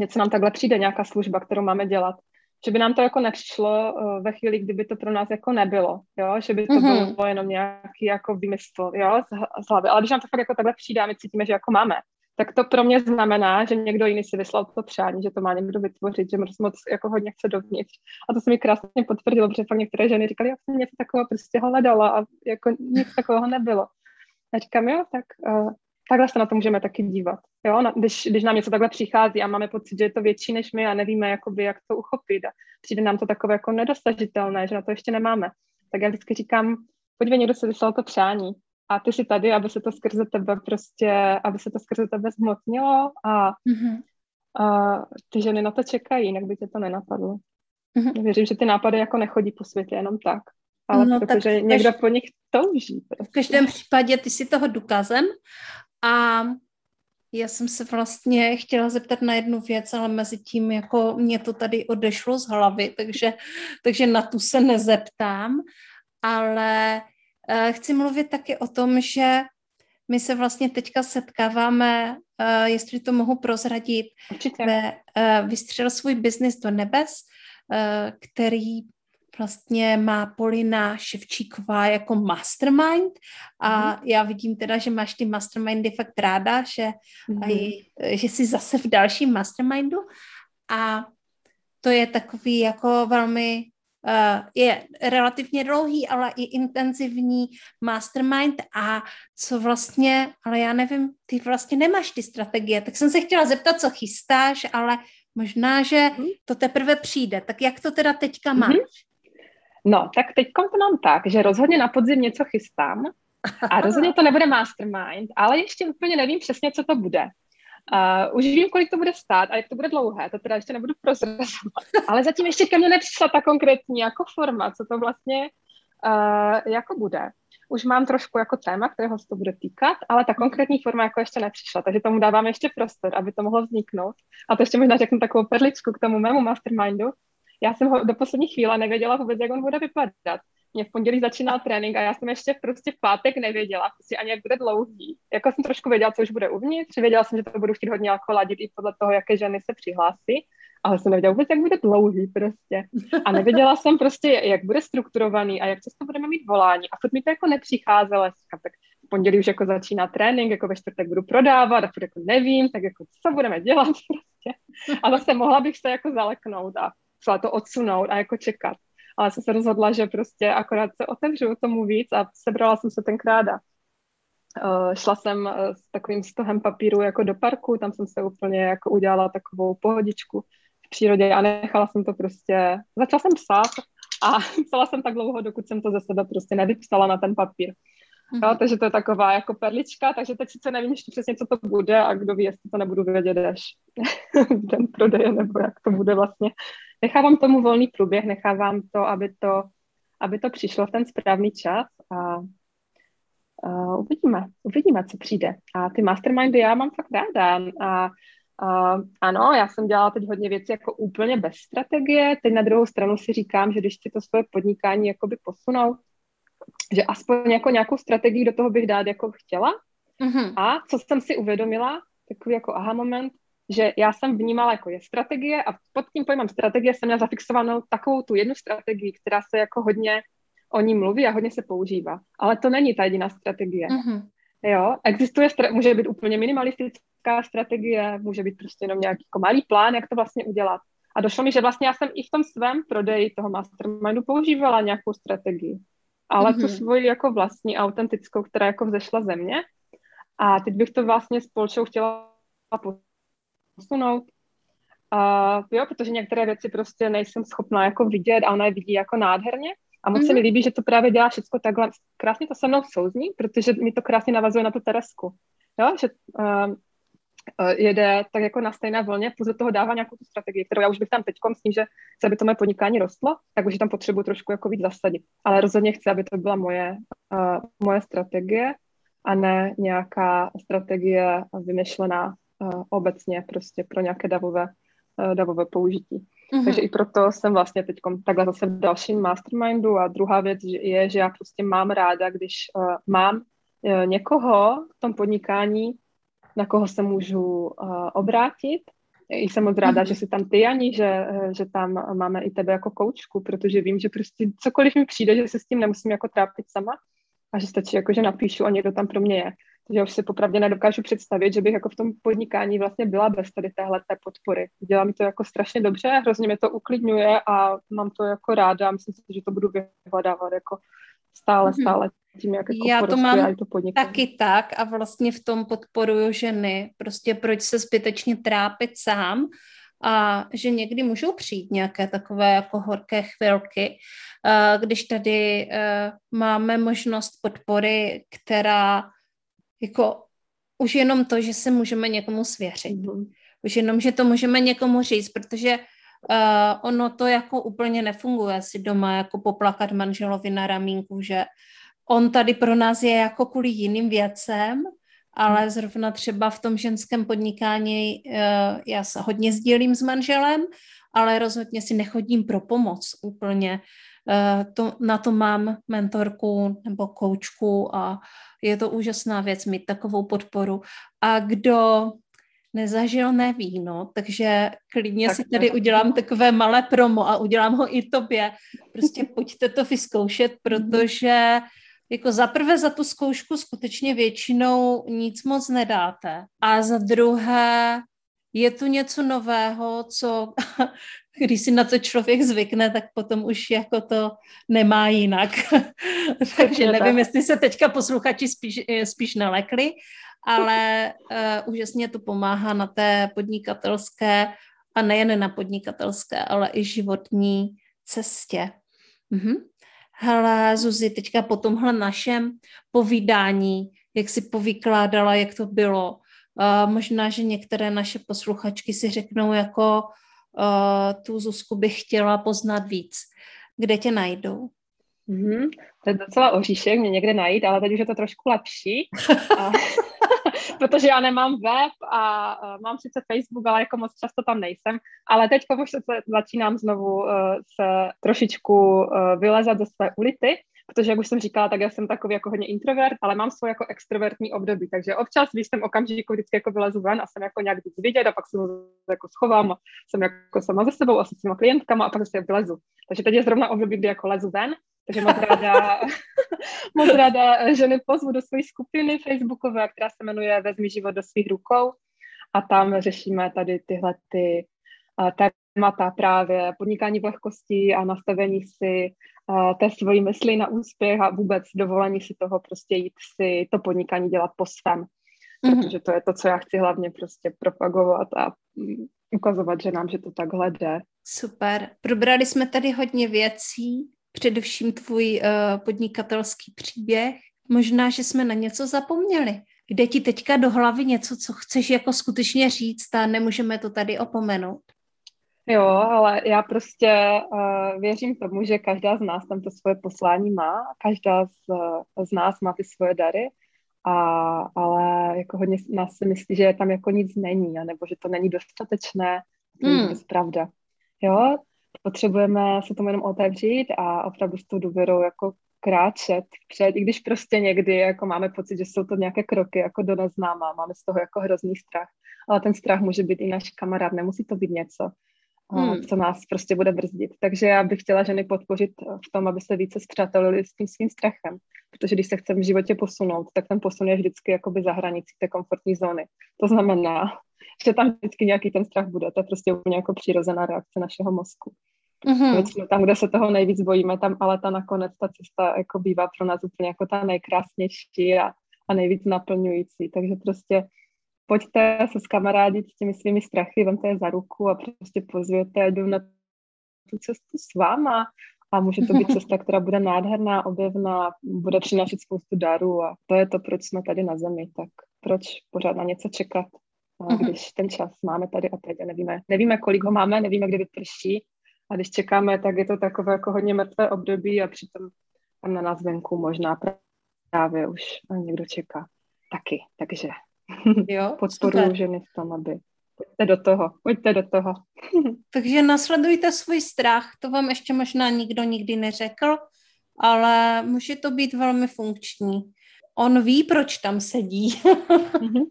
něco nám takhle přijde, nějaká služba, kterou máme dělat, že by nám to jako nepřišlo uh, ve chvíli, kdyby to pro nás jako nebylo, jo, že by to mm-hmm. bylo jenom nějaký jako vymysl, jo, z, z hlavy, ale když nám to fakt jako takhle přijde a my cítíme, že jako máme, tak to pro mě znamená, že někdo jiný si vyslal to přání, že to má někdo vytvořit, že moc, moc jako hodně chce dovnitř. A to se mi krásně potvrdilo, protože pak některé ženy říkali, já jsem něco takového prostě hledala a jako nic takového nebylo. A říkám, jo, tak uh, takhle se na to můžeme taky dívat. Jo? Na, když, když nám něco takhle přichází a máme pocit, že je to větší než my a nevíme, jakoby, jak to uchopit a přijde nám to takové jako nedosažitelné, že na to ještě nemáme, tak já vždycky říkám, podívej, někdo se vyslal to přání a ty jsi tady, aby se to skrze tebe prostě, aby se to skrze tebe zmocnilo a, mm-hmm. a ty ženy na to čekají, jinak by tě to nenapadlo. Mm-hmm. Věřím, že ty nápady jako nechodí po světě jenom tak, ale no, protože tak někdo po nich touží. Prostě. V každém případě ty jsi toho důkazem a já jsem se vlastně chtěla zeptat na jednu věc, ale mezi tím jako mě to tady odešlo z hlavy, takže, takže na tu se nezeptám, ale uh, chci mluvit taky o tom, že my se vlastně teďka setkáváme, uh, jestli to mohu prozradit, Určitě. Ve, uh, vystřel svůj biznis do nebes, který vlastně má Polina Ševčíková jako mastermind a mm. já vidím teda, že máš ty mastermindy fakt ráda, že, mm. aj, že jsi zase v dalším mastermindu a to je takový jako velmi Uh, je relativně dlouhý, ale i intenzivní mastermind a co vlastně, ale já nevím, ty vlastně nemáš ty strategie, tak jsem se chtěla zeptat, co chystáš, ale možná, že mhm. to teprve přijde. Tak jak to teda teďka máš? Mm-hmm. No, tak teď to mám tak, že rozhodně na podzim něco chystám a rozhodně to nebude mastermind, ale ještě úplně nevím přesně, co to bude. Uh, už vím, kolik to bude stát a jak to bude dlouhé, to teda ještě nebudu prozrazovat, ale zatím ještě ke mně nepřišla ta konkrétní jako forma, co to vlastně uh, jako bude. Už mám trošku jako téma, kterého se to bude týkat, ale ta konkrétní forma jako ještě nepřišla, takže tomu dávám ještě prostor, aby to mohlo vzniknout. A to ještě možná řeknu takovou perličku k tomu mému mastermindu, já jsem ho do poslední chvíle nevěděla vůbec, jak on bude vypadat. Mě v pondělí začínal trénink a já jsem ještě prostě v pátek nevěděla prostě ani, jak bude dlouhý. Jako jsem trošku věděla, co už bude uvnitř, věděla jsem, že to budu chtít hodně jako ladit i podle toho, jaké ženy se přihlásí, ale jsem nevěděla vůbec, jak bude dlouhý prostě. A nevěděla jsem prostě, jak bude strukturovaný a jak často budeme mít volání. A furt mi to jako nepřicházelo. Tak v pondělí už jako začíná trénink, jako ve čtvrtek budu prodávat a furt jako nevím, tak jako co budeme dělat prostě. A zase mohla bych se jako zaleknout a musela to odsunout a jako čekat. Ale jsem se rozhodla, že prostě akorát se otevřu tomu víc a sebrala jsem se tenkrát a uh, šla jsem uh, s takovým stohem papíru jako do parku, tam jsem se úplně jako udělala takovou pohodičku v přírodě a nechala jsem to prostě, začala jsem psát a psala jsem tak dlouho, dokud jsem to ze sebe prostě nevypsala na ten papír. Mm-hmm. Jo, takže to je taková jako perlička, takže teď sice nevím ještě přesně, co to bude a kdo ví, jestli to nebudu vědět až den prodeje, nebo jak to bude vlastně nechávám tomu volný průběh, nechávám to, aby to, aby to přišlo v ten správný čas a uh, uvidíme, uvidíme, co přijde. A ty mastermindy já mám fakt ráda a Uh, ano, já jsem dělala teď hodně věcí jako úplně bez strategie, teď na druhou stranu si říkám, že když chci to svoje podnikání jakoby posunout, že aspoň jako nějakou strategii do toho bych dát jako chtěla. Mm-hmm. A co jsem si uvědomila, takový jako aha moment, že já jsem vnímala jako je strategie a pod tím pojmem strategie jsem měla zafixovanou takovou tu jednu strategii, která se jako hodně o ní mluví a hodně se používá. Ale to není ta jediná strategie. Mm-hmm. Jo, existuje, může být úplně minimalistická strategie, může být prostě jenom nějaký jako malý plán, jak to vlastně udělat. A došlo mi, že vlastně já jsem i v tom svém prodeji toho mastermindu používala nějakou strategii. Ale mm-hmm. tu svoji jako vlastní, autentickou, která jako vzešla ze mě. A teď bych to vlastně spolčou chtěla posunout. Uh, jo, protože některé věci prostě nejsem schopná jako vidět a ona je vidí jako nádherně. A moc mm-hmm. se mi mhm. líbí, že to právě dělá všechno takhle. Krásně to se mnou souzní, protože mi to krásně navazuje na tu Teresku. Jo, že uh, jede tak jako na stejné vlně, plus do toho dává nějakou tu strategii, kterou já už bych tam teď s tím, že chci, aby to moje podnikání rostlo, tak už tam potřebuji trošku jako víc zasadit. Ale rozhodně chci, aby to byla moje, uh, moje strategie a ne nějaká strategie vymyšlená obecně prostě pro nějaké davové, uh, davové použití. Mm-hmm. Takže i proto jsem vlastně teď takhle zase v dalším mastermindu a druhá věc je, že já prostě mám ráda, když uh, mám uh, někoho v tom podnikání, na koho se můžu uh, obrátit. Jsem moc ráda, mm-hmm. že jsi tam ty, Ani, že, že tam máme i tebe jako koučku, protože vím, že prostě cokoliv mi přijde, že se s tím nemusím jako trápit sama a že stačí jako, že napíšu a někdo tam pro mě je. Takže už si popravdě nedokážu představit, že bych jako v tom podnikání vlastně byla bez tady téhle té podpory. Dělá mi to jako strašně dobře, hrozně mě to uklidňuje a mám to jako ráda a myslím si, že to budu vyhledávat jako stále, mhm. stále tím, jak jako Já to mám to taky tak a vlastně v tom podporuju ženy. Prostě proč se zbytečně trápit sám a že někdy můžou přijít nějaké takové jako horké chvilky, eh, když tady eh, máme možnost podpory, která jako už jenom to, že se můžeme někomu svěřit. Mm-hmm. Už jenom, že to můžeme někomu říct, protože uh, ono to jako úplně nefunguje si doma jako poplakat manželovi na ramínku, že on tady pro nás je jako kvůli jiným věcem, ale mhm. zrovna třeba v tom ženském podnikání uh, já se hodně sdílím s manželem, ale rozhodně si nechodím pro pomoc úplně. Uh, to, na to mám mentorku nebo koučku a je to úžasná věc mít takovou podporu. A kdo nezažil neví, no, takže klidně tak, si tady udělám takové malé promo a udělám ho i tobě. Prostě pojďte to vyzkoušet, protože jako za prvé za tu zkoušku skutečně většinou nic moc nedáte. A za druhé je tu něco nového, co když si na to člověk zvykne, tak potom už jako to nemá jinak. Takže nevím, jestli se teďka posluchači spíš, spíš nalekli, ale uh, úžasně to pomáhá na té podnikatelské a nejen na podnikatelské, ale i životní cestě. Mhm. Hele, Zuzi, teďka po tomhle našem povídání, jak si povykládala, jak to bylo, uh, možná, že některé naše posluchačky si řeknou jako uh, tu Zuzku bych chtěla poznat víc. Kde tě najdou? Mm-hmm. To je docela oříšek mě někde najít, ale teď už je to trošku lepší. Protože já nemám web a uh, mám sice Facebook, ale jako moc často tam nejsem. Ale teď už se začínám znovu se trošičku vylezat ze své ulity protože jak už jsem říkala, tak já jsem takový jako hodně introvert, ale mám svůj jako extrovertní období, takže občas když jsem okamžiku vždycky jako vylezu ven a jsem jako nějak víc vidět a pak se jako schovám a jsem jako sama ze sebou a s těma klientkama a pak se vylezu. Takže teď je zrovna období, kdy jako lezu ven, takže moc ráda, moc ráda ženy pozvu do své skupiny facebookové, která se jmenuje Vezmi život do svých rukou a tam řešíme tady tyhle ty témata právě podnikání v lehkosti a nastavení si té svojí mysli na úspěch a vůbec dovolení si toho prostě jít si to podnikání dělat po svém. Mm-hmm. Protože to je to, co já chci hlavně prostě propagovat a um, ukazovat ženám, že to takhle jde. Super. Probrali jsme tady hodně věcí, především tvůj uh, podnikatelský příběh. Možná, že jsme na něco zapomněli. Kde ti teďka do hlavy něco, co chceš jako skutečně říct a nemůžeme to tady opomenout? Jo, ale já prostě uh, věřím tomu, že každá z nás tam to svoje poslání má, každá z, z nás má ty svoje dary, a, ale jako hodně nás si myslí, že tam jako nic není, nebo že to není dostatečné, to hmm. je pravda. Jo, potřebujeme se tomu jenom otevřít a opravdu s tou důvěrou jako kráčet před, i když prostě někdy jako máme pocit, že jsou to nějaké kroky jako do neznáma, máme z toho jako hrozný strach, ale ten strach může být i náš kamarád, nemusí to být něco, hmm. co nás prostě bude brzdit. Takže já bych chtěla ženy podpořit v tom, aby se více zpřátelili s tím svým strachem, protože když se chceme v životě posunout, tak ten posun je vždycky jakoby za hranicí té komfortní zóny. To znamená, že tam vždycky nějaký ten strach bude, to je prostě úplně jako přirozená reakce našeho mozku. Mm-hmm. tam, kde se toho nejvíc bojíme, tam ale ta nakonec ta cesta jako bývá pro nás úplně jako ta nejkrásnější a, a nejvíc naplňující. Takže prostě pojďte se skamarádit s těmi svými strachy, vemte je za ruku a prostě pozvěte, jdu na tu cestu s váma. A může to být cesta, která bude nádherná, objevná, bude přinášet spoustu darů a to je to, proč jsme tady na zemi, tak proč pořád na něco čekat, mhm. když ten čas máme tady a teď a nevíme, nevíme, kolik ho máme, nevíme, kdy vyprší. A když čekáme, tak je to takové jako hodně mrtvé období a přitom tam na nás venku možná právě už někdo čeká. Taky, takže jo, podporuji ženy v tom, aby pojďte do toho, pojďte do toho. Takže nasledujte svůj strach, to vám ještě možná nikdo nikdy neřekl, ale může to být velmi funkční. On ví, proč tam sedí. Mhm.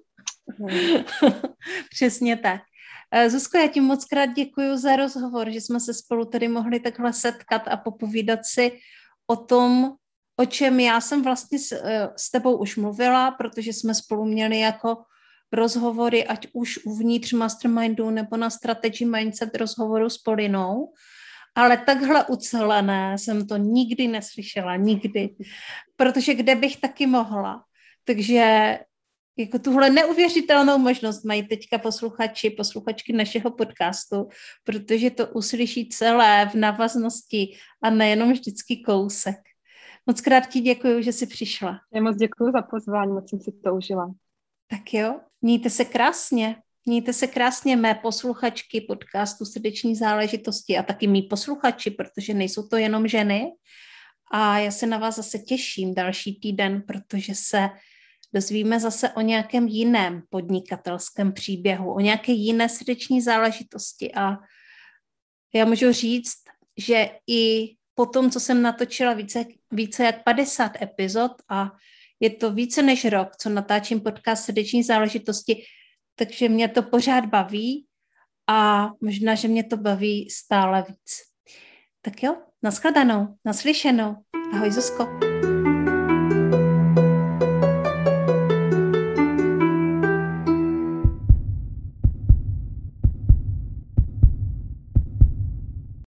Přesně tak. Eh, Zuzko, já ti moc krát děkuji za rozhovor, že jsme se spolu tady mohli takhle setkat a popovídat si o tom, o čem já jsem vlastně s, eh, s tebou už mluvila, protože jsme spolu měli jako rozhovory, ať už uvnitř mastermindu nebo na strategy mindset rozhovoru s Polinou, ale takhle ucelené jsem to nikdy neslyšela, nikdy, protože kde bych taky mohla. Takže jako tuhle neuvěřitelnou možnost mají teďka posluchači, posluchačky našeho podcastu, protože to uslyší celé v navaznosti a nejenom vždycky kousek. Moc krát ti děkuji, že jsi přišla. Já moc děkuji za pozvání, moc jsem si to užila. Tak jo, mějte se krásně. Mějte se krásně mé posluchačky podcastu Srdeční záležitosti a taky mý posluchači, protože nejsou to jenom ženy. A já se na vás zase těším další týden, protože se dozvíme zase o nějakém jiném podnikatelském příběhu, o nějaké jiné srdeční záležitosti. A já můžu říct, že i po tom, co jsem natočila více, více jak 50 epizod a je to více než rok, co natáčím podcast srdeční záležitosti, takže mě to pořád baví a možná, že mě to baví stále víc. Tak jo, nashledanou, naslyšenou. Ahoj Zuzko.